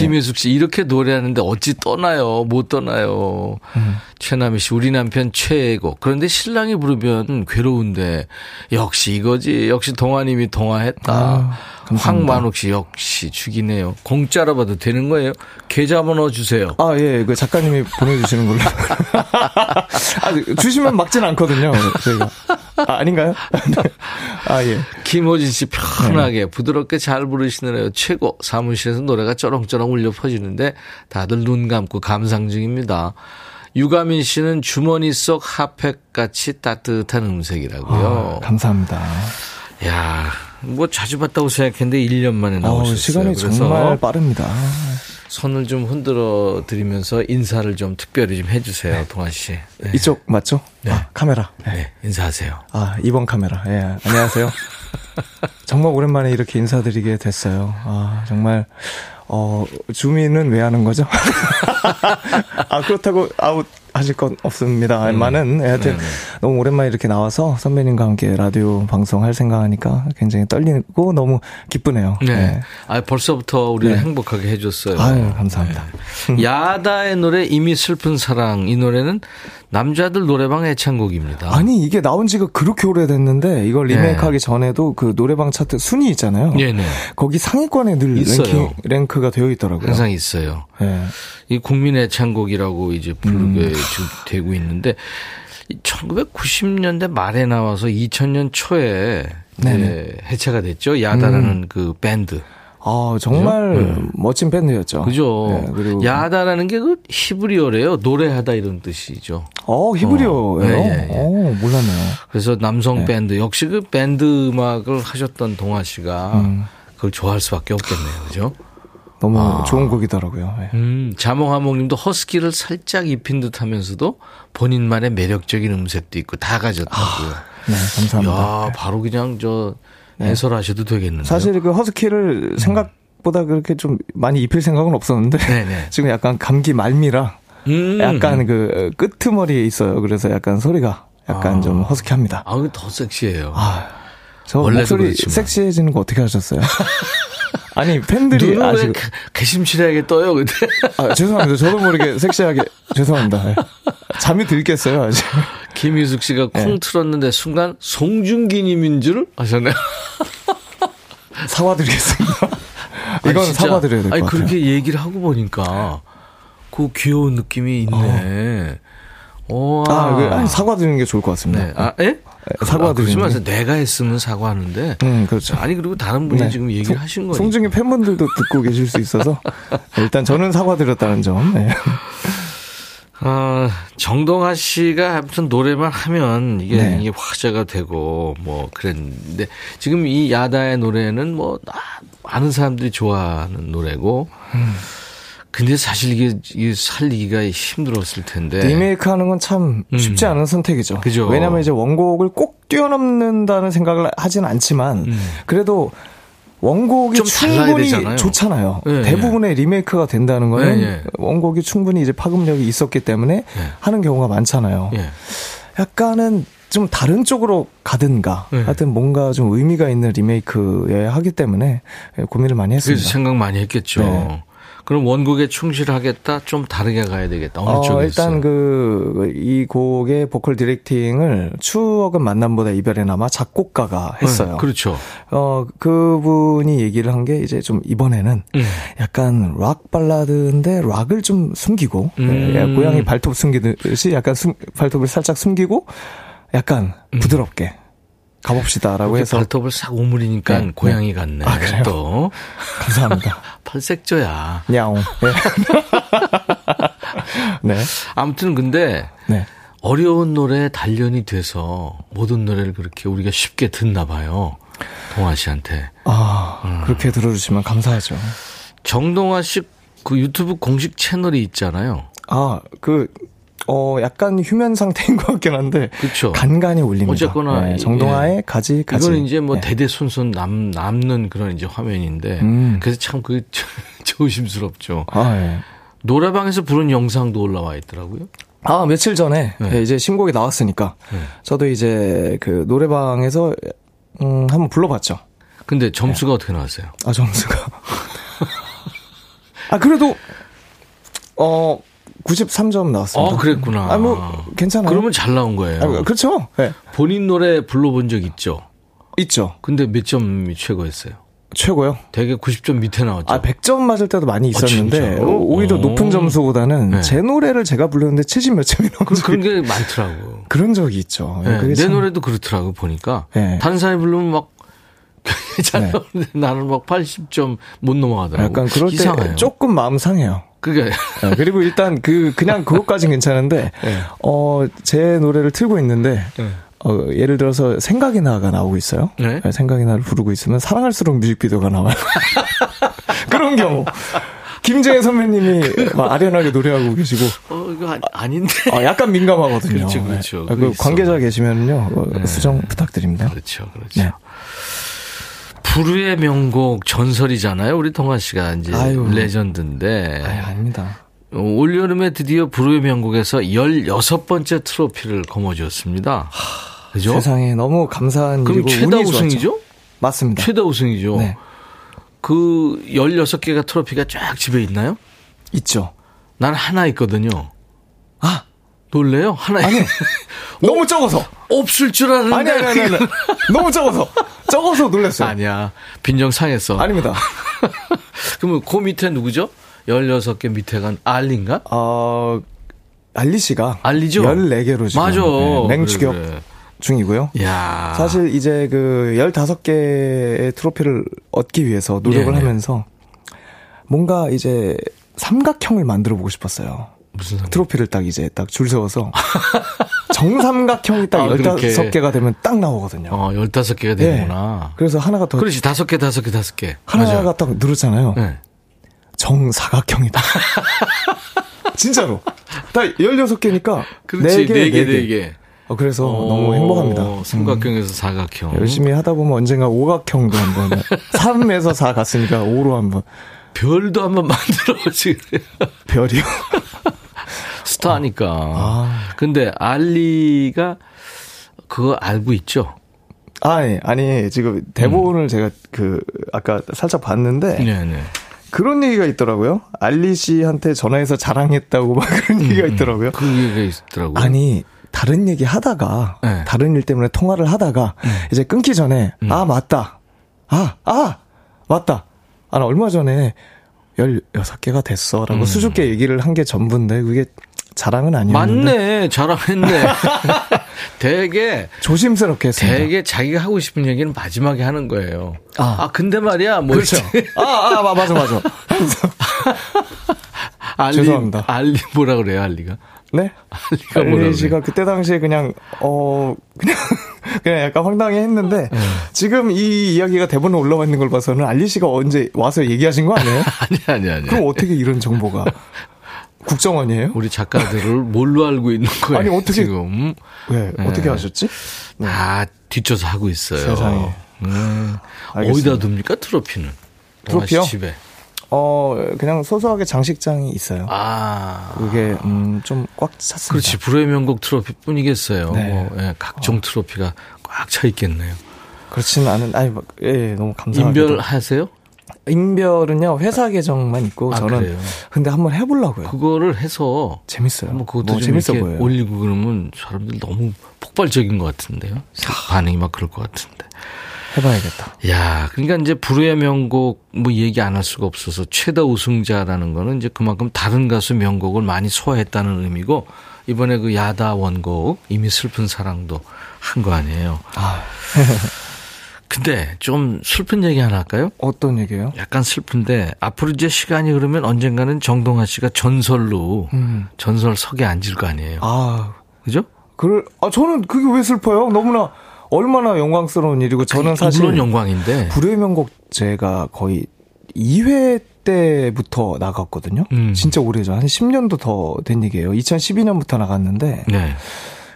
김혜숙 씨 이렇게 노래하는데 어찌 떠나요? 못 떠나요. 음. 최남희 씨 우리 남편 최애곡. 그런데 신랑이 부르면 괴로운데 역시 이거지. 역시 동아님이 동화했다. 아, 황만욱 씨 역시 죽이네요. 공짜로 봐도 되는 거예요? 계좌번호 주세요. 아 예, 그 작가님이 보내주시는 걸로. 아, 주시면 막진 않거든요. 저희가. 아, 아닌가요? 아 예. 김호진 씨 편하게 네. 부드럽게 잘 부르시느라요. 최고. 사무실에서 노래가 쩌렁쩌렁 울려 퍼지는데 다들 눈 감고 감상 중입니다. 유가민 씨는 주머니 속 핫팩 같이 따뜻한 음색이라고요. 아, 감사합니다. 야, 뭐 자주 봤다고 생각했는데 1년 만에 나오셨어요. 어, 시간이 정말 빠릅니다. 손을 좀 흔들어 드리면서 인사를 좀 특별히 좀 해주세요, 네. 동환 씨. 네. 이쪽 맞죠? 네. 아, 카메라. 네. 네. 인사하세요. 아, 이번 카메라. 예, 안녕하세요. 정말 오랜만에 이렇게 인사드리게 됐어요. 아, 정말 어, 줌인은 왜 하는 거죠? 아, 그렇다고 아웃 하실 건 없습니다만은 음. 하여튼 네 너무 오랜만에 이렇게 나와서 선배님과 함께 라디오 방송할 생각하니까 굉장히 떨리고 너무 기쁘네요. 네. 네. 아 벌써부터 우리를 네. 행복하게 해줬어요. 아유 감사합니다. 네. 야다의 노래 이미 슬픈 사랑 이 노래는 남자들 노래방 애창곡입니다. 아니 이게 나온 지가 그렇게 오래됐는데 이걸 네. 리메이크하기 전에도 그 노래방 차트 순위 있잖아요. 네네. 거기 상위권에 늘 랭킹, 랭크가 되어 있더라고요. 항상 있어요. 네. 이 국민 애창곡이라고 이제 부르게 음. 지금 되고 있는데 1990년대 말에 나와서 2000년 초에 네, 해체가 됐죠. 야다라는 음. 그 밴드. 아, 정말 네. 멋진 밴드였죠. 그죠. 네, 그리고 야다라는 게 그 히브리어래요. 노래하다 이런 뜻이죠. 어, 히브리어예요? 어, 네, 네, 네. 오, 몰랐네요. 그래서 남성 네. 밴드 역시 그 밴드 음악을 하셨던 동아 씨가 음. 그걸 좋아할 수밖에 없겠네요. 그죠? 너무 아. 좋은 곡이더라고요. 네. 음, 자몽하몽님도 허스키를 살짝 입힌 듯 하면서도 본인만의 매력적인 음색도 있고 다 가졌다고요. 아, 네, 감사합니다. 야, 바로 그냥 저 네. 해설하셔도 되겠는데. 사실 그 허스키를 음. 생각보다 그렇게 좀 많이 입힐 생각은 없었는데 네네. 네. 지금 약간 감기 말미라 음. 약간 그 끄트머리에 있어요. 그래서 약간 소리가 약간 아. 좀 허스키합니다. 아, 더 섹시해요. 아, 저 목소리 그렇지만. 섹시해지는 거 어떻게 하셨어요? 아니 팬들이 아직 개심치하게 떠요 근데. 아 죄송합니다. 저도 모르게 섹시하게 죄송합니다. 네. 잠이 들겠어요 아직. 김유숙 씨가 콩 네. 틀었는데 순간 송중기님인 줄 아셨나요? 사과드리겠습니다. 이건 아니, 사과드려야 될 것 같아요. 아니 그렇게 얘기를 하고 보니까 그 귀여운 느낌이 있네. 어. 오, 아, 그, 아니, 사과 드리는 게 좋을 것 같습니다. 네. 아, 예? 아, 그러지 내가 했으면 사과하는데. 음, 그렇죠. 아니, 그리고 다른 분이 네. 지금 얘기를 하신 거예요. 송중기 팬분들도 듣고 계실 수 있어서. 일단 저는 사과 드렸다는 점. 네. 어, 정동아 씨가 아무튼 노래만 하면 이게, 네. 이게 화제가 되고 뭐 그랬는데 지금 이 야다의 노래는 뭐 많은 사람들이 좋아하는 노래고 음. 근데 사실 이게, 이게 살리기가 힘들었을 텐데 리메이크 하는 건 참 쉽지 음. 않은 선택이죠. 그죠. 왜냐면 이제 원곡을 꼭 뛰어넘는다는 생각을 하진 않지만 음. 그래도 원곡이 충분히 좋잖아요. 네, 대부분의 네. 리메이크가 된다는 거는 네, 원곡이 충분히 이제 파급력이 있었기 때문에 하는 경우가 많잖아요. 약간은 좀 다른 쪽으로 가든가 하여튼 뭔가 좀 의미가 있는 리메이크에 하기 때문에 고민을 많이 했습니다. 그래서 생각 많이 했겠죠. 네. 그럼 원곡에 충실하겠다, 좀 다르게 가야 되겠다. 어느 어, 쪽에 일단 그 이 곡의 보컬 디렉팅을 추억은 만남보다 이별에나마 작곡가가 했어요. 네, 그렇죠. 어 그분이 얘기를 한 게 이제 좀 이번에는 음. 약간 락 발라드인데 락을 좀 숨기고 음. 예, 고양이 발톱 숨기듯이 약간 숨, 발톱을 살짝 숨기고 약간 음. 부드럽게. 가봅시다라고 해서 발톱을 싹 오므리니까 네. 고양이 같네. 아, 그래요? 또 감사합니다. 팔색조야. 냐옹. 네. 네. 아무튼 근데 네. 어려운 노래에 단련이 돼서 모든 노래를 그렇게 우리가 쉽게 듣나 봐요. 동아 씨한테. 아, 음. 그렇게 들어주시면 감사하죠. 정동아 씨 그 유튜브 공식 채널이 있잖아요. 아, 그 어, 약간 휴면 상태인 것 같긴 한데. 그렇죠. 간간히 올립니다. 어쨌거나. 네, 정동아의 예. 가지, 가지. 이거는 이제 뭐 네. 대대손손 남, 남는 그런 이제 화면인데. 음. 그래서 참 그, 조심스럽죠. 아, 예. 노래방에서 부른 영상도 올라와 있더라고요. 아, 며칠 전에 네. 이제 신곡이 나왔으니까. 네. 저도 이제 그 노래방에서, 음, 한번 불러봤죠. 근데 점수가 네. 어떻게 나왔어요? 아, 점수가. 아, 그래도, 어, 93점 나왔습니다. 어, 그랬구나. 아, 뭐, 괜찮아요. 그러면 잘 나온 거예요. 아, 그렇죠. 네. 본인 노래 불러본 적 있죠? 있죠. 근데 몇 점이 최고였어요? 최고요? 되게 90점 밑에 나왔죠. 아, 100점 맞을 때도 많이 있었는데, 어, 오히려 높은 점수보다는 네. 제 노래를 제가 불렀는데 70 몇 점이 나온 그, 그런 게 많더라고. 그런 적이 있죠. 네, 내 참... 노래도 그렇더라고, 보니까. 네. 다른 사람이 부르면 막, 잘 네. 나오는데 나는 막 80점 못 넘어가더라고. 약간 그럴 이상해요. 때 조금 마음 상해요. 그게. 네, 그리고 일단 그, 그냥 그것까진 괜찮은데, 네. 어, 제 노래를 틀고 있는데, 어, 예를 들어서 생각이 나가 나오고 있어요. 네? 네 생각이 나를 부르고 있으면 사랑할수록 뮤직비디오가 나와요. 그런 경우. 김재혜 선배님이 막 아련하게 노래하고 계시고. 어, 이거 아, 닌데 어, 약간 민감하거든요. 그렇죠, 그렇죠. 네. 그 관계자 계시면요. 어, 네. 수정 부탁드립니다. 그렇죠, 그렇죠. 네. 부르의 명곡 전설이잖아요. 우리 동아 씨가 이제 아유. 레전드인데. 아유, 아닙니다. 올여름에 드디어 부르의 명곡에서 16번째 트로피를 거머쥐었습니다. 그죠? 세상에 너무 감사한 그럼 일이고 최다 우승이죠? 맞습니다. 최다 우승이죠. 네. 그 16개가 트로피가 쫙 집에 있나요? 있죠. 난 하나 있거든요. 아, 놀래요? 하나 아니. 너무 적어서. 없을 줄 알았는데. 아니, 아니, 아니, 아니. 너무 적어서. 적어서 놀랐어요. 아니야. 빈정 상했어. 아닙니다. 그러면 그 밑에 누구죠? 16개 밑에가 알리인가? 어, 알리 씨가. 알리죠? 14개로 지금. 맞아. 네, 맹추격 그래, 그래. 중이고요. 야. 사실 이제 그 15개의 트로피를 얻기 위해서 노력을 네네. 하면서 뭔가 이제 삼각형을 만들어 보고 싶었어요. 무슨 삼각? 트로피를 딱 이제 딱 줄 세워서 정삼각형이 딱 아, 15개가 되면 딱 나오거든요. 어, 15개가 되는구나. 네. 그래서 하나가 더 그렇지. 5개, 5개, 5개. 하나가 맞아. 딱 늘었잖아요. 네. 정사각형이다. 진짜로. 딱 16개니까 그렇지. 4개, 4개, 4개. 4개. 어, 그래서 어, 너무 행복합니다. 삼각형에서 음. 사각형. 열심히 하다 보면 언젠가 오각형도 한번 3에서 4 갔으니까 5로 한번 별도 한번 만들어 지금. 별이요? 스타니까. 아. 근데 알리가 그거 알고 있죠? 아니, 예. 아니, 지금 대본을 음. 제가 그, 아까 살짝 봤는데. 네네. 그런 얘기가 있더라고요. 알리 씨한테 전화해서 자랑했다고 막 그런 음, 얘기가 있더라고요. 그 얘기가 있더라고요. 아니, 다른 얘기 하다가, 네. 다른 일 때문에 통화를 하다가, 음. 이제 끊기 전에, 음. 아, 맞다. 아, 아, 맞다. 아, 나 얼마 전에 16개가 됐어. 라고 음. 수줍게 얘기를 한 게 전부인데, 그게 자랑은 아니었는데. 맞네. 자랑했네. 되게 조심스럽게 했습니다. 되게 자기가 하고 싶은 얘기는 마지막에 하는 거예요. 아, 아 근데 말이야. 뭐 그렇죠. 아, 아, 맞아 맞아. 알리, 죄송합니다. 알리 뭐라 그래요, 알리가? 네? 알리가 뭐라 그래요? 씨가 그때 당시에 그냥 어 그냥 그냥 약간 황당해 했는데 네. 지금 이 이야기가 대본에 올라와 있는 걸 봐서는 알리 씨가 언제 와서 얘기하신 거 아니에요? 아니 아니 아니. 그럼 어떻게 이런 정보가 국정원이에요? 우리 작가들을 뭘로 알고 있는 거예요? 아니 어떻게 지금? 왜 네. 어떻게 하셨지? 네. 다 뒤쳐서 하고 있어요. 세상에. 음. 어디다 둡니까 트로피는? 트로피요? 집에. 어 그냥 소소하게 장식장이 있어요. 아 그게 음, 좀 꽉 찼습니다. 그렇지 불의 명곡 트로피뿐이겠어요. 네. 뭐, 예, 각종 어. 트로피가 꽉 차 있겠네요. 그렇지는 않은 아니 예, 예 너무 감사합니다. 인별하세요? 인별은요 회사 계정만 있고 아, 저는 그래요? 근데 한번 해보려고요. 그거를 해서 재밌어요. 뭐 그것도 뭐 재밌어 보여요. 올리고 그러면 사람들 너무 폭발적인 것 같은데요. 반응이 막 그럴 것 같은데. 해봐야겠다. 야, 그러니까 이제 불후의 명곡 뭐 얘기 안 할 수가 없어서 최다 우승자라는 거는 이제 그만큼 다른 가수 명곡을 많이 소화했다는 의미고 이번에 그 야다 원곡 이미 슬픈 사랑도 한 거 아니에요. 아. 근데 좀 슬픈 얘기 하나 할까요? 어떤 얘기예요? 약간 슬픈데 앞으로 이제 시간이 흐르면 언젠가는 정동아 씨가 전설로 음. 전설 석에 앉을 거 아니에요. 아, 그죠? 그럴 아 저는 그게 왜 슬퍼요? 너무나 얼마나 영광스러운 일이고 저는 사실 물론 영광인데 불의 명곡 제가 거의 2회 때부터 나갔거든요. 음. 진짜 오래전 한 10년도 더 된 얘기예요. 2012년부터 나갔는데 네.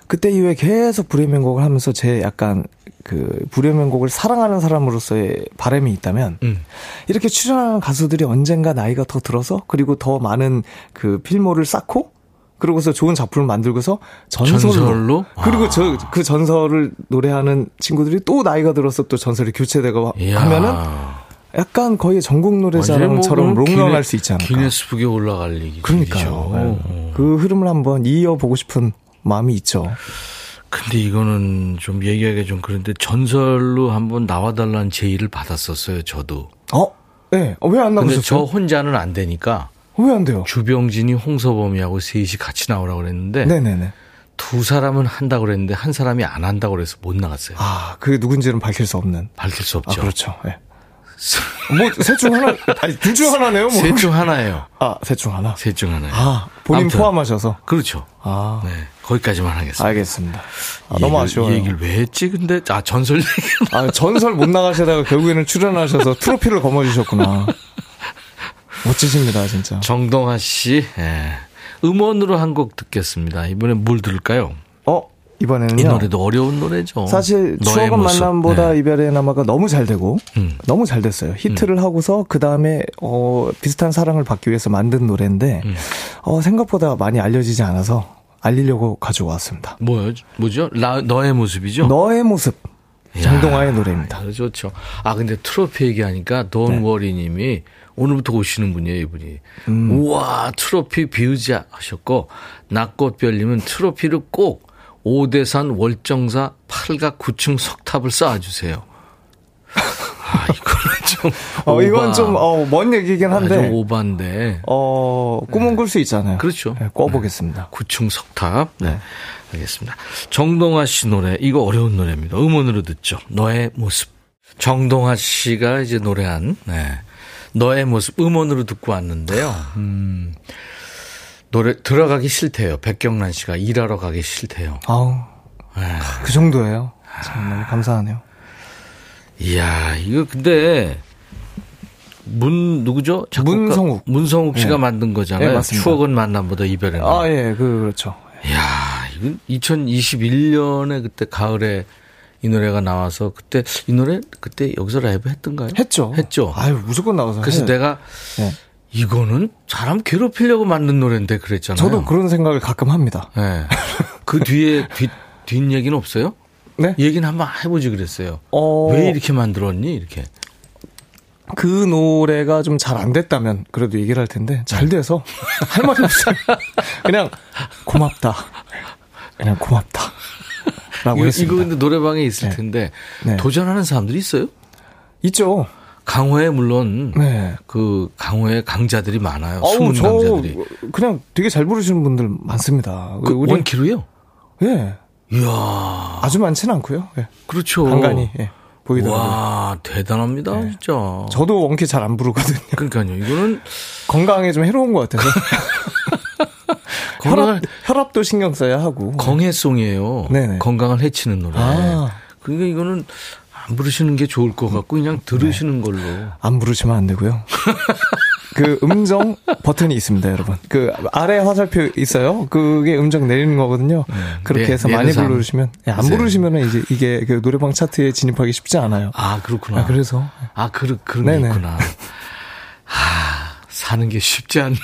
그때 이후에 계속 불의 명곡을 하면서 제 약간 그 불의 명곡을 사랑하는 사람으로서의 바람이 있다면 음. 이렇게 출연하는 가수들이 언젠가 나이가 더 들어서 그리고 더 많은 그 필모를 쌓고 그러고서 좋은 작품을 만들고서 전설로, 전설로? 그리고 아. 저그 전설을 노래하는 친구들이 또 나이가 들어서 또 전설이 교체되고 이야. 하면은 약간 거의 전국 노래자랑처럼 뭐 롱런할 수 있지 않을까. 기네스북에 올라갈 얘기. 그러니까요. 네. 그 흐름을 한번 이어보고 싶은 마음이 있죠. 근데 이거는 좀 얘기하기 좀 그런데 전설로 한번 나와달라는 제의를 받았었어요. 저도. 어? 네. 어, 왜안 나오셨어요? 근데 저 혼자는 안 되니까. 왜 안 돼요? 주병진이 홍서범이하고 셋이 같이 나오라고 그랬는데. 네네네. 두 사람은 한다고 그랬는데 한 사람이 안 한다고 그래서 못 나갔어요. 아, 그게 누군지는 밝힐 수 없는. 밝힐 수 없죠. 아, 그렇죠. 네. 뭐셋 중 하나 아니 둘중 하나네요. 뭐. 셋중 하나예요. 아, 셋 중 하나. 셋 중 하나요. 아, 본인 아무튼, 포함하셔서. 그렇죠. 아. 네. 거기까지만 하겠습니다. 알겠습니다. 아, 너무 아쉬워요. 얘기를 왜 했지? 근데 아 전설 얘기. 아 전설 못 나가시다가 결국에는 출연하셔서 트로피를 거머쥐셨구나. 멋지십니다, 진짜. 정동아 씨, 예. 음원으로 한 곡 듣겠습니다. 이번에 뭘 들을까요? 어, 이번에는요. 이 노래도 어려운 노래죠. 사실 추억은 모습. 만남보다 네. 이별의 남아가 너무 잘 되고 음. 너무 잘 됐어요. 히트를 음. 하고서 그 다음에 어, 비슷한 사랑을 받기 위해서 만든 노래인데 음. 어, 생각보다 많이 알려지지 않아서 알리려고 가지고 왔습니다. 뭐요? 뭐죠? 라, 너의 모습이죠? 너의 모습. 정동아의 노래입니다. 좋죠. 아 근데 트로피 얘기하니까 돈 네. 워리님이 오늘부터 오시는 분이에요, 이분이. 음. 우와, 트로피 비우지 하셨고, 낙꽃별님은 트로피를 꼭 오대산 월정사 8각 9층 석탑을 쌓아주세요. 아, 이거는 좀. 어, 이건 좀, 어, 먼 얘기긴 한데. 아, 오반데. 어, 꿈은 네. 꿀수 있잖아요. 그렇죠. 네, 꿔보겠습니다. 네. 9층 석탑. 네. 알겠습니다. 정동아 씨 노래, 이거 어려운 노래입니다. 음원으로 듣죠. 너의 모습. 정동아 씨가 이제 노래한, 네. 너의 모습, 음원으로 듣고 왔는데요. 음. 노래 들어가기 싫대요. 백경란 씨가 일하러 가기 싫대요. 아우. 네. 그 정도예요. 정말 감사하네요. 이야, 이거 근데 문 누구죠? 작곡가? 문성욱. 문성욱 씨가 네. 만든 거잖아요. 네, 추억은 만남보다 이별은. 아, 예, 그, 그렇죠. 이야, 이건 2021년에 그때 가을에 이 노래가 나와서 그때 이 노래 그때 여기서 라이브 했던가요? 했죠. 했죠. 아유, 무조건 나와서. 그래서 해. 내가 네. 이거는 사람 괴롭히려고 만든 노래인데 그랬잖아요. 저도 그런 생각을 가끔 합니다. 네. 그 뒤에 뒷, 뒷 얘기는 없어요? 네? 얘기는 한번 해보지 그랬어요. 어... 왜 이렇게 만들었니? 이렇게. 그 노래가 좀 잘 안 됐다면 그래도 얘기를 할 텐데 잘 네. 돼서 할 말이 없어요. 그냥 고맙다. 그냥 고맙다. 라고 이거, 했습니다. 이거 근데 노래방에 있을 네. 텐데 네. 도전하는 사람들이 있어요? 있죠. 강호에 물론 네. 그 강호에 강자들이 많아요. 어우, 숨은 강자들이. 그냥 되게 잘 부르시는 분들 많습니다. 그 우리 원키로요? 예. 이야. 아주 많지는 않고요. 예. 그렇죠. 간간히 예. 보이더라고요. 와, 대단합니다, 네. 진짜. 저도 원키 잘 안 부르거든요. 그러니까요. 이거는 건강에 좀 해로운 것 같아서. 혈압, 혈압 도 신경 써야 하고. 건해송이에요. 네네. 건강을 해치는 노래. 아. 그러니까 이거는 안 부르시는 게 좋을 것 같고 그냥 들으시는 네. 걸로. 안 부르시면 안 되고요. 그 음정 버튼이 있습니다, 여러분. 그 아래 화살표 있어요. 그게 음정 내리는 거거든요. 네. 그렇게 네, 해서 많이 불러주시면 네, 안 부르시면은 이제 이게 그 노래방 차트에 진입하기 쉽지 않아요. 아 그렇구나. 아, 그래서 아 그런 그런 네네. 게 있구나. 아 사는 게 쉽지 않네.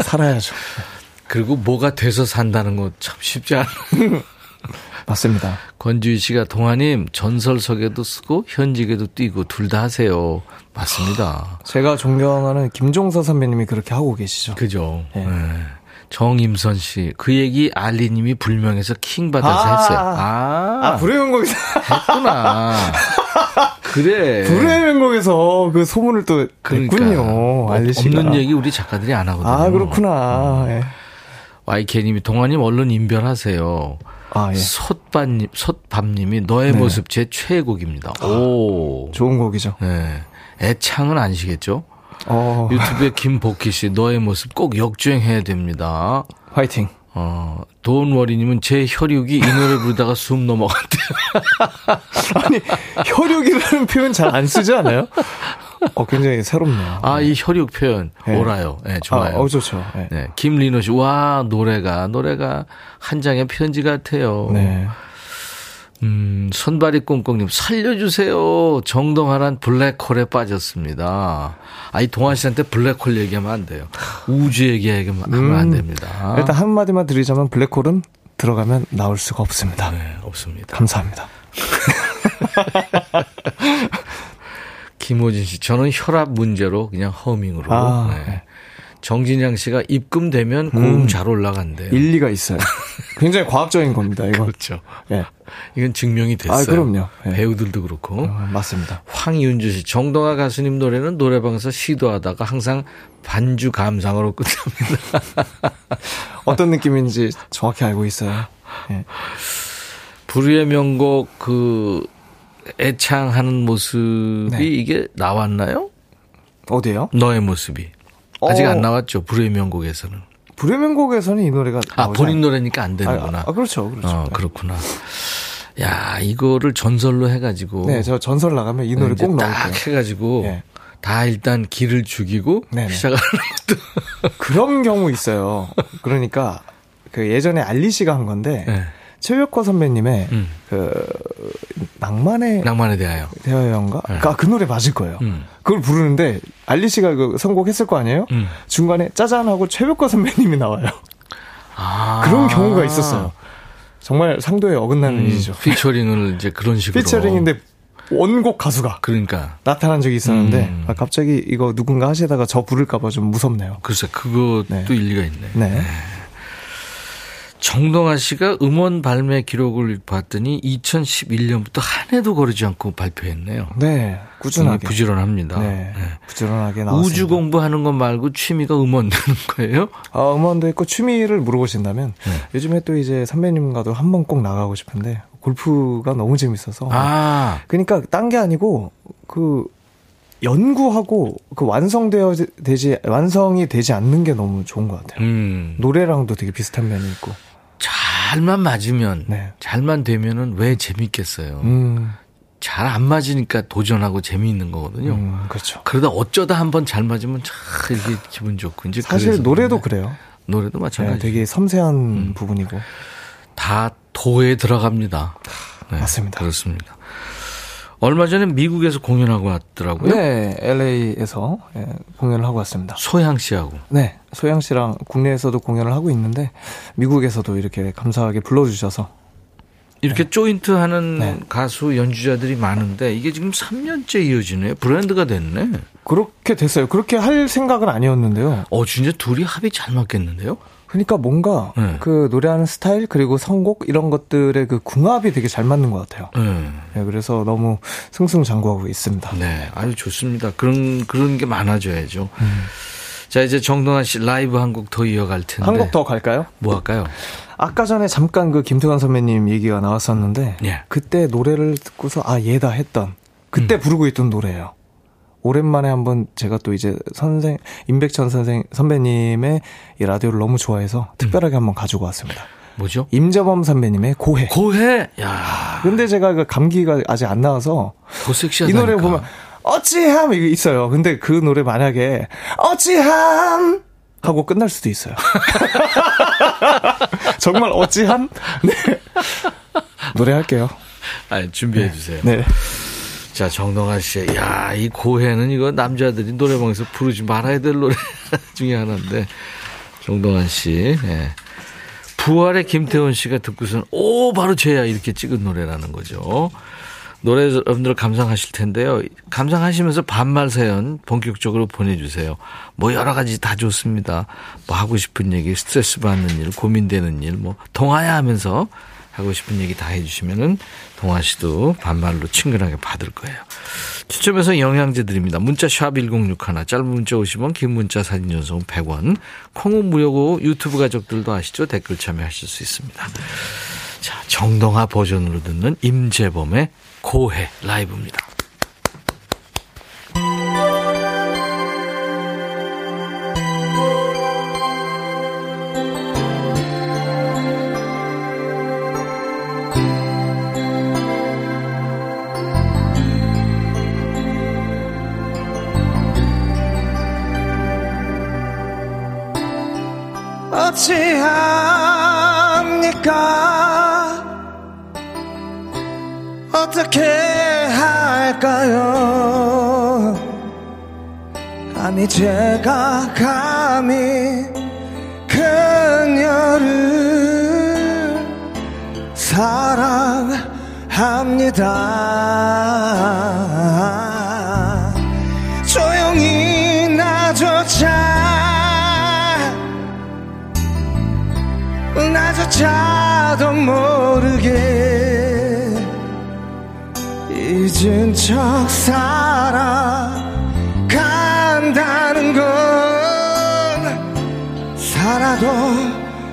살아야죠. 그리고 뭐가 돼서 산다는 거참 쉽지 않아. 맞습니다. 권주희 씨가 동아님 전설석에도 쓰고 현직에도 뛰고 둘 다 하세요. 맞습니다. 제가 존경하는 김종서 선배님이 그렇게 하고 계시죠. 그죠. 네. 네. 정임선 씨, 그 얘기 알리님이 불명해서 킹 받아서 아~ 했어요. 아, 아 불의 명곡에서 했구나. 그래. 불의 명곡에서 그 소문을 또 그러니까. 했군요. 알리 씨가. 없는 얘기 우리 작가들이 안 하거든요. 아 그렇구나. 음. 네. YK님이 동아님 얼른 인별하세요. 아, 예. 솥밥님, 솥밥님이 너의 네. 모습 제 최애곡입니다. 아, 오. 좋은 곡이죠. 네. 애창은 아니시겠죠? 어. 유튜브에 김복희 씨, 너의 모습 꼭 역주행해야 됩니다. 화이팅. 어, 도원워리님은 제 혈육이 이 노래 부르다가 숨 넘어갔대요. 아니, 혈육이라는 표현 잘 안 쓰지 않아요? 어, 굉장히 새롭네요. 아, 이 혈육 표현 네. 옳아요. 네, 좋아요. 아, 어, 좋죠. 네. 네. 김리노 씨, 와, 노래가, 노래가 한 장의 편지 같아요. 네. 음, 손발이 꽁꽁님, 살려주세요. 정동하란 블랙홀에 빠졌습니다. 아, 이 동아 씨한테 블랙홀 얘기하면 안 돼요. 우주 얘기하면 음, 안 됩니다. 일단 한마디만 드리자면 블랙홀은 들어가면 나올 수가 없습니다. 네, 없습니다. 감사합니다. 김호진 씨, 저는 혈압 문제로 그냥 허밍으로. 아, 네. 네. 정진양 씨가 입금되면 고음 음, 잘 올라간대요. 일리가 있어요. 굉장히 과학적인 겁니다, 이거. 그렇죠. 예. 이건 증명이 됐어요. 아, 그럼요. 예. 배우들도 그렇고. 어, 맞습니다. 황윤주 씨, 정동아 가수님 노래는 노래방에서 시도하다가 항상 반주 감상으로 끝납니다. 어떤 느낌인지 정확히 알고 있어요. 예. 불후의 명곡 그 애창하는 모습이 네. 이게 나왔나요? 어디요? 너의 모습이. 아직 어. 안 나왔죠. 불후의 명곡에서는. 불후의 명곡에서는 이 노래가 아 본인 노래니까 안 되는구나. 아, 아 그렇죠, 그렇죠. 어, 그렇구나. 야 이거를 전설로 해가지고. 네, 저 전설 나가면 이 노래 꼭 나올 거예요. 해가지고 네. 다 일단 길을 죽이고 네네. 시작하는 것도. 그런 경우 있어요. 그러니까 그 예전에 알리 씨가 한 건데. 네. 최백호 선배님의 음. 그 낭만의 낭만에 대하여 대하여인가? 네. 아, 그 노래 맞을 거예요. 음. 그걸 부르는데 알리 씨가 그 선곡했을 거 아니에요? 음. 중간에 짜잔 하고 최백호 선배님이 나와요. 아. 그런 경우가 있었어요. 정말 상도에 어긋나는 음, 일이죠. 피처링을 이제 그런 식으로 피처링인데 원곡 가수가 그러니까 나타난 적이 있었는데 음. 아, 갑자기 이거 누군가 하시다가 저 부를까봐 좀 무섭네요. 글쎄 그것도 네. 일리가 있네. 네. 네. 정동아 씨가 음원 발매 기록을 봤더니 2011년부터 한 해도 거르지 않고 발표했네요. 네, 꾸준하게 부지런합니다. 네, 네. 부지런하게 나왔습니다. 우주 공부하는 것 말고 취미가 음원 되는 거예요? 아, 음원도 있고 취미를 물어보신다면 네. 요즘에 또 이제 선배님과도 한 번 꼭 나가고 싶은데 골프가 너무 재밌어서. 아, 그러니까 딴 게 아니고 그 연구하고 그 완성되어 되지 완성이 되지 않는 게 너무 좋은 것 같아요. 음. 노래랑도 되게 비슷한 면이 있고. 잘만 맞으면 네. 잘만 되면은 왜 재밌겠어요. 음. 잘안 맞으니까 도전하고 재미있는 거거든요. 음, 그렇죠. 그러다 어쩌다 한번 잘 맞으면 참 이게 기분 좋고 이제 사실 노래도 그래요. 노래도 마찬가지. 네, 되게 섬세한 음. 부분이고 다 도에 들어갑니다. 네, 맞습니다. 그렇습니다. 얼마 전에 미국에서 공연하고 왔더라고요. 네, LA에서 예, 공연을 하고 왔습니다. 소양 씨하고. 네, 소양 씨랑 국내에서도 공연을 하고 있는데 미국에서도 이렇게 감사하게 불러주셔서 이렇게 네. 조인트 하는 네. 가수 연주자들이 많은데 이게 지금 3년째 이어지네요. 브랜드가 됐네. 그렇게 됐어요. 그렇게 할 생각은 아니었는데요. 어, 진짜 둘이 합이 잘 맞겠는데요? 그러니까 뭔가 네. 그 노래하는 스타일 그리고 선곡 이런 것들의 그 궁합이 되게 잘 맞는 것 같아요. 네. 네, 그래서 너무 승승장구하고 있습니다. 네, 아주 좋습니다. 그런 그런 게 많아져야죠. 음. 자 이제 정동환 씨 라이브 한 곡 더 이어갈 텐데 한 곡 더 갈까요? 뭐 할까요? 아까 전에 잠깐 그 김태관 선배님 얘기가 나왔었는데 예. 그때 노래를 듣고서 아 얘다 했던 그때 음. 부르고 있던 노래예요. 오랜만에 한번 제가 또 이제 선생 임백천 선생 선배님의 이 라디오를 너무 좋아해서 특별하게 음. 한번 가지고 왔습니다. 뭐죠? 임재범 선배님의 고해. 고해. 야. 근데 제가 그 감기가 아직 안 나와서 더 섹시하다. 이 노래 보면 어찌함 이게 있어요. 근데 그 노래 만약에 어찌함 하고 끝날 수도 있어요. 정말 어찌함? 네. 노래할게요. 아, 준비해 주세요. 네. 자, 정동아 씨. 야, 이 고해는 이거 남자들이 노래방에서 부르지 말아야 될 노래 중에 하나인데. 정동환 씨. 예. 부활의 김태원 씨가 듣고선 오 바로 쟤야 이렇게 찍은 노래라는 거죠. 노래 여러분들 감상하실 텐데요. 감상하시면서 반말 사연 본격적으로 보내주세요. 뭐 여러 가지 다 좋습니다. 뭐 하고 싶은 얘기, 스트레스 받는 일, 고민되는 일, 뭐 동화야 하면서 하고 싶은 얘기 다 해주시면은 동아 씨도 반말로 친근하게 받을 거예요. 추첨해서 영양제 드립니다. 문자 샵 1061, 짧은 문자 50원, 긴 문자 사진 전송 100원, 콩은 무료고 유튜브 가족들도 아시죠? 댓글 참여하실 수 있습니다. 자, 정동아 버전으로 듣는 임재범의 고해 라이브입니다. 어떻게 할까요? 아니 제가 감히 그녀를 사랑합니다. 조용히 나조차 나조차도 모르게 잊은 척 살아간다는 건 살아도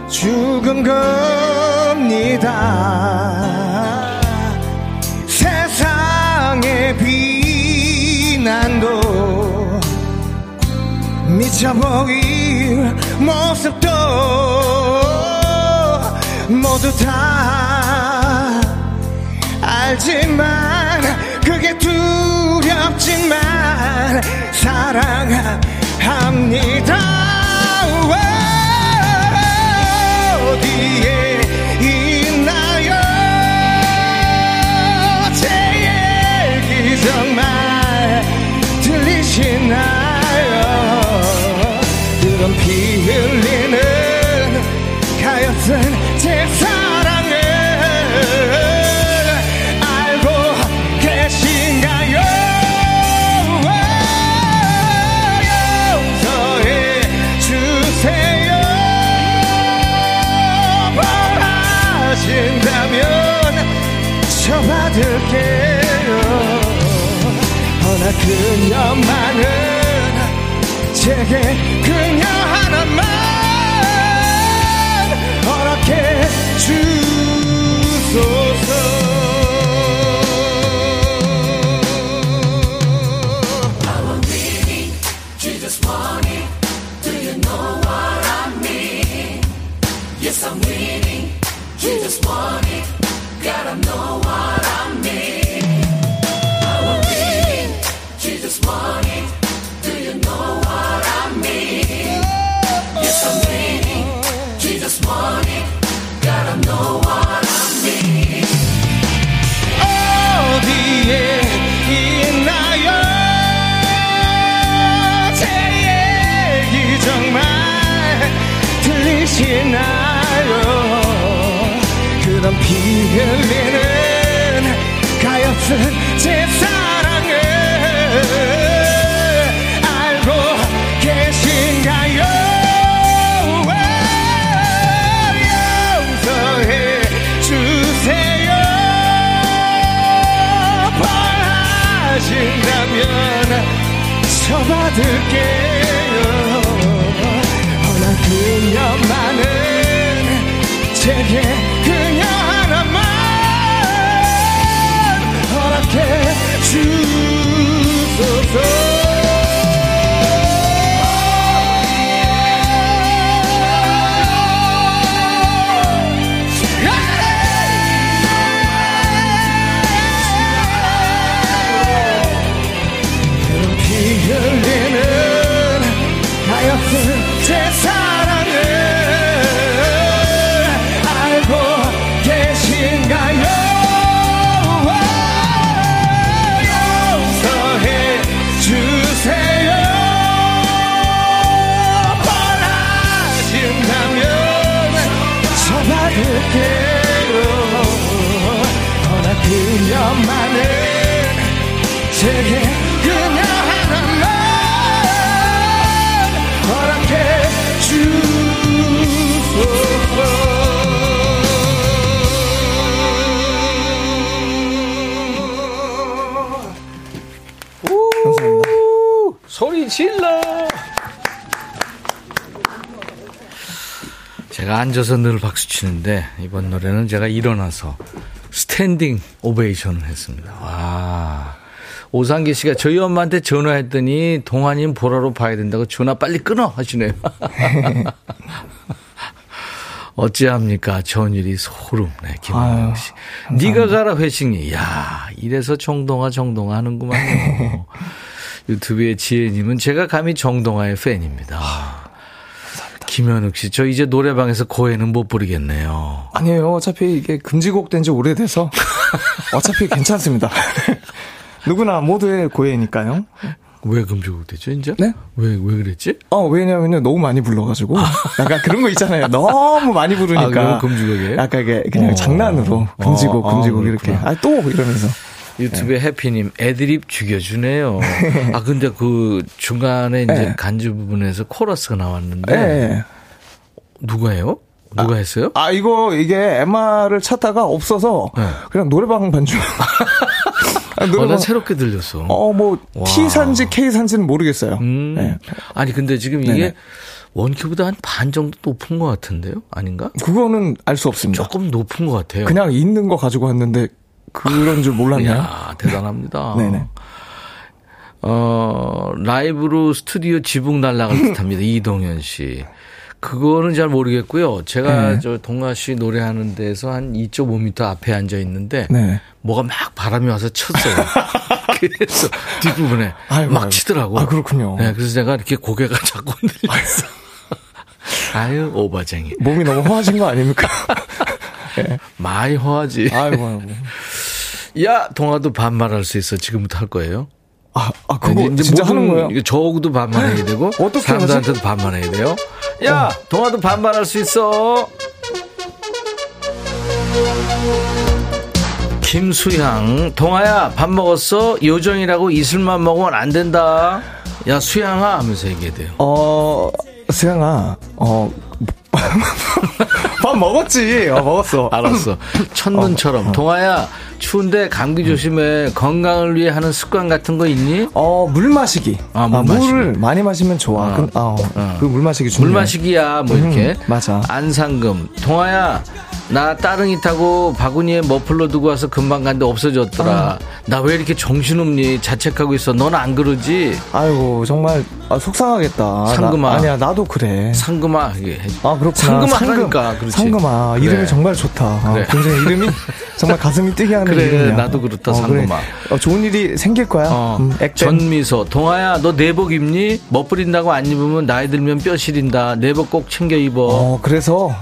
죽은 겁니다. 세상의 비난도 미쳐 보일 모습도 모두 다 알지만 그게 두렵지만 사랑합니다. 어디에 그녀만은 제게 그녀 하나만 허락해 주 피 흘리는 가엾은 제 사랑을 알고 계신가요? 용서해 주세요? 바라신다면 쳐받을게요. 허나 그녀만은 제게 주소서 피 그녀만은 제게 그녀 하나만 허락해 주소서 소리 질러! 제가 앉아서 늘 박수 치는데 이번 노래는 제가 일어나서 standing ovation을 했습니다. 와. 오상기 씨가 저희 엄마한테 전화했더니 동환님 보라로 봐야 된다고 전화 빨리 끊어 하시네요. 어찌합니까? 전율이 소름. 네, 김하영 씨. 네가 가라 회식이. 야, 이래서 정동하 정동하 하는구만요. 유튜브의 지혜님은 제가 감히 정동하의 팬입니다. 김현욱 씨, 저 이제 노래방에서 고해는 못 부르겠네요. 아니에요. 어차피 이게 금지곡 된 지 오래돼서 어차피 괜찮습니다. 누구나 모두의 고해니까요. 왜 금지곡 되죠, 이제? 네? 왜, 왜 그랬지? 어, 왜냐면은 너무 많이 불러가지고. 약간 그런 거 있잖아요. 너무 많이 부르니까. 아, 금지곡이에요? 약간 이게 그냥 어. 장난으로 금지곡, 어, 금지곡 아, 이렇게. 아, 또 이러면서. 유튜브에 해피님, 애드립 죽여주네요. 아, 근데 그 중간에 이제 네. 간주 부분에서 코러스가 나왔는데. 예. 네. 누가요? 누가 했어요? 아, 이거, 이게 MR을 찾다가 없어서 네. 그냥 노래방 반주. 아, 노래방. 어, 난 새롭게 들렸어. 어, 뭐, 와. T 산지 K 산지는 모르겠어요. 음. 네. 아니, 근데 지금 이게 네네. 원큐보다 한 반 정도 높은 것 같은데요? 아닌가? 그거는 알 수 없습니다. 조금 높은 것 같아요. 그냥 있는 거 가지고 왔는데 그런 줄 몰랐네요. 야 대단합니다. 네네. 어, 라이브로 스튜디오 지붕 날라갈 듯 합니다. 이동현 씨. 그거는 잘 모르겠고요. 제가 네. 저 동아 씨 노래하는 데서 한 2.5m 앞에 앉아 있는데 네. 뭐가 막 바람이 와서 쳤어요. 그래서 뒷부분에 아이고, 막 치더라고. 아 그렇군요. 네, 그래서 제가 이렇게 고개가 자꾸 흔들렸어. 아유 오바쟁이. 몸이 너무 허하신 거 아닙니까? 네. 많이 허하지. 아이고, 아이고. 야 동아도 반말할 수 있어. 지금부터 할 거예요. 아, 아 그거 이제 진짜 하는 거예요? 저하고도 반말해야 되고 어떻게 사람들한테도 반말해야 돼요. 야, 어. 동아도 반말할 수 있어. 김수향, 동아야 밥 먹었어? 요정이라고 이슬만 먹으면 안 된다. 야 수향아 하면서 얘기해야 돼요. 어, 수향아, 어. 밥 먹었지. 어, 먹었어. 알았어. 첫눈처럼. 어, 어. 동아야, 추운데 감기 조심해. 건강을 위해 하는 습관 같은 거 있니? 어, 물 마시기. 아, 물 아, 마시기. 물을 많이 마시면 좋아. 아, 그, 어, 어. 그물 마시기 중요해. 물 마시기야, 뭐 이렇게. 음, 맞아. 안상금. 동아야, 나 따릉이 타고 바구니에 머플러 두고 와서 금방 간데 없어졌더라. 아. 나왜 이렇게 정신없니? 자책하고 있어. 넌 안 그러지? 아이고 정말 아, 속상하겠다. 상금아. 나, 아니야 나도 그래. 상금아. 아 그렇구나. 상금아 상금. 하니까. 그렇지. 상금아. 그래. 이름이 정말 좋다. 아, 그래. 굉장히 이름이 정말 가슴이 뛰게 하는 그래, 이름이야. 나도 그렇다. 어, 상금아. 그래. 어, 좋은 일이 생길 거야. 어. 음, 전미소. 동아야 너 내복 입니? 멋부린다고 안 입으면 나이 들면 뼈 시린다. 내복 꼭 챙겨 입어. 어 그래서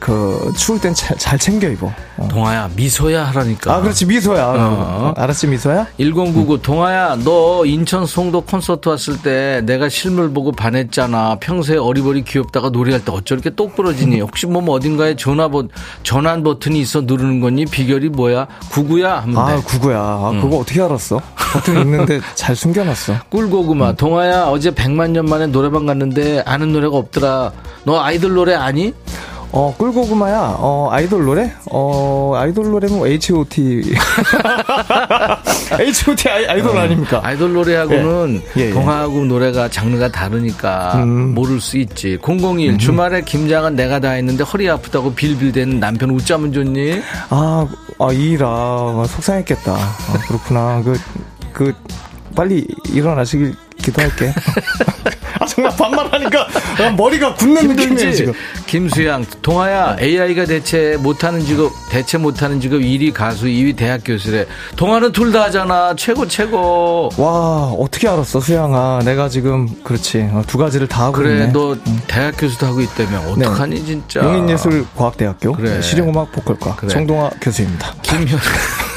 그 추울 땐 잘 챙겨 입어. 어. 동아야 미소야 하라니까. 아 그렇지 미소야. 어. 알았지 미소야? 1099 음. 동아야 너 인천 송도 콘서트 왔을 때 내가 실물 보고 반했잖아. 평소에 어리버리 귀엽다가 노래할 때 어쩜 이렇게 똑부러지니? 혹시 뭐 어딘가에 전화 버 전환 버튼이 있어 누르는 거니? 비결이 뭐야? 구구야 하면 아 돼. 구구야. 아, 응. 그거 어떻게 알았어? 버튼 있는데 잘 숨겨놨어. 꿀고구마 응. 동아야 어제 100만 년 만에 노래방 갔는데 아는 노래가 없더라. 너 아이돌 노래 아니? 어, 꿀고구마야, 어, 아이돌 노래? 어, 아이돌 노래는 뭐 H.O.T. H.O.T. 아이, 돌 어, 아닙니까? 아이돌 노래하고는 예. 예, 예. 동화하고 노래가 장르가 다르니까 음. 모를 수 있지. 001, 음. 주말에 김장은 내가 다 했는데 허리 아프다고 빌빌대는 남편 웃자면 좋니? 아, 아, 이라. 속상했겠다. 아, 그렇구나. 그, 그, 빨리 일어나시길 기도할게. 아, 정말 반말하니까 머리가 굳는 느낌이에요, 지금. 김수양, 동아야, AI가 대체 못하는 직업, 대체 못하는 직업 1위 가수, 2위 대학 교수래. 동아는 둘 다 하잖아. 최고, 최고. 와, 어떻게 알았어, 수양아. 내가 지금, 그렇지. 어, 두 가지를 다 하고 그래, 있네. 너 대학 교수도 하고 있다며. 어떡하니, 네. 진짜. 용인예술과학대학교. 그래. 실용음악 보컬과. 그래. 정동아 교수입니다. 김현.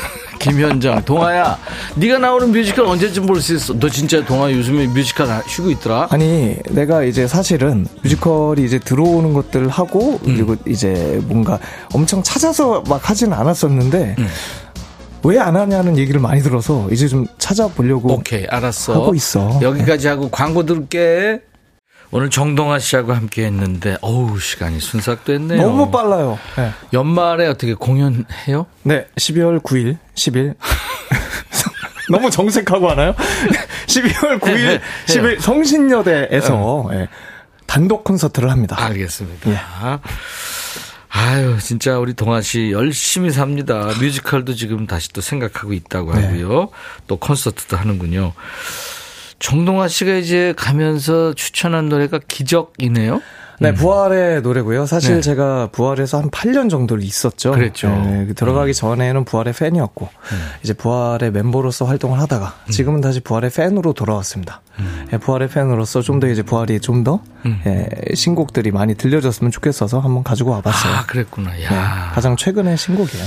김현장, 동하야, 네가 나오는 뮤지컬 언제쯤 볼 수 있어? 너 진짜 동하 요즘에 뮤지컬 쉬고 있더라? 아니, 내가 이제 사실은 뮤지컬이 이제 들어오는 것들을 하고 음. 그리고 이제 뭔가 엄청 찾아서 막 하지는 않았었는데. 음. 왜안 하냐는 얘기를 많이 들어서 이제 좀 찾아보려고 오케이 알았어 하고 있어 여기까지 하고 광고 듣게 오늘 정동하 씨하고 함께 했는데, 어우, 시간이 순삭됐네요. 너무 빨라요. 네. 연말에 어떻게 공연해요? 네, 12월 9일, 10일. 너무 정색하고 하나요? 12월 9일, 10일 성신여대에서 네. 단독 콘서트를 합니다. 알겠습니다. 예. 아유, 진짜 우리 동아 씨 열심히 삽니다. 뮤지컬도 지금 다시 또 생각하고 있다고 네. 하고요. 네. 또 콘서트도 하는군요. 정동아 씨가 이제 가면서 추천한 노래가 기적이네요. 네, 음. 부활의 노래고요. 사실 네. 제가 부활에서 한 8년 정도를 있었죠. 그랬죠. 네, 그 들어가기 음. 전에는 부활의 팬이었고 음. 이제 부활의 멤버로서 활동을 하다가 음. 지금은 다시 부활의 팬으로 돌아왔습니다. 음. 예, 부활의 팬으로서 좀 더 이제 부활이 좀더 음. 예, 신곡들이 많이 들려졌으면 좋겠어서 한번 가지고 와봤어요. 아, 그랬구나. 야. 네, 가장 최근의 신곡이에요.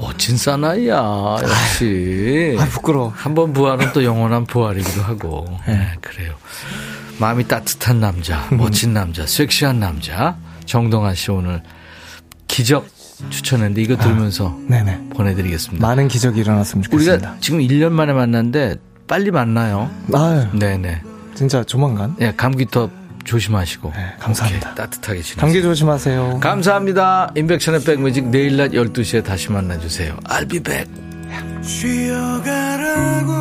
멋진 사나이야, 역시. 아, 부끄러워. 한 번 부활은 또 영원한 부활이기도 하고. 네, 네 그래요. 마음이 따뜻한 남자, 멋진 남자, 섹시한 남자. 정동환 씨 오늘 기적 추천했는데 이거 들으면서 아, 보내드리겠습니다. 많은 기적이 일어났으면 좋겠습니다. 우리가 지금 1년 만에 만났는데 빨리 만나요. 아 네네. 진짜 조만간. 네, 감기터 조심하시고. 네, 감사합니다. 오케이, 따뜻하게 지내세요. 감기 조심하세요. 감사합니다. 인백션의 백뮤직 내일 낮 12시에 다시 만나주세요. I'll be back. 쉬어가라고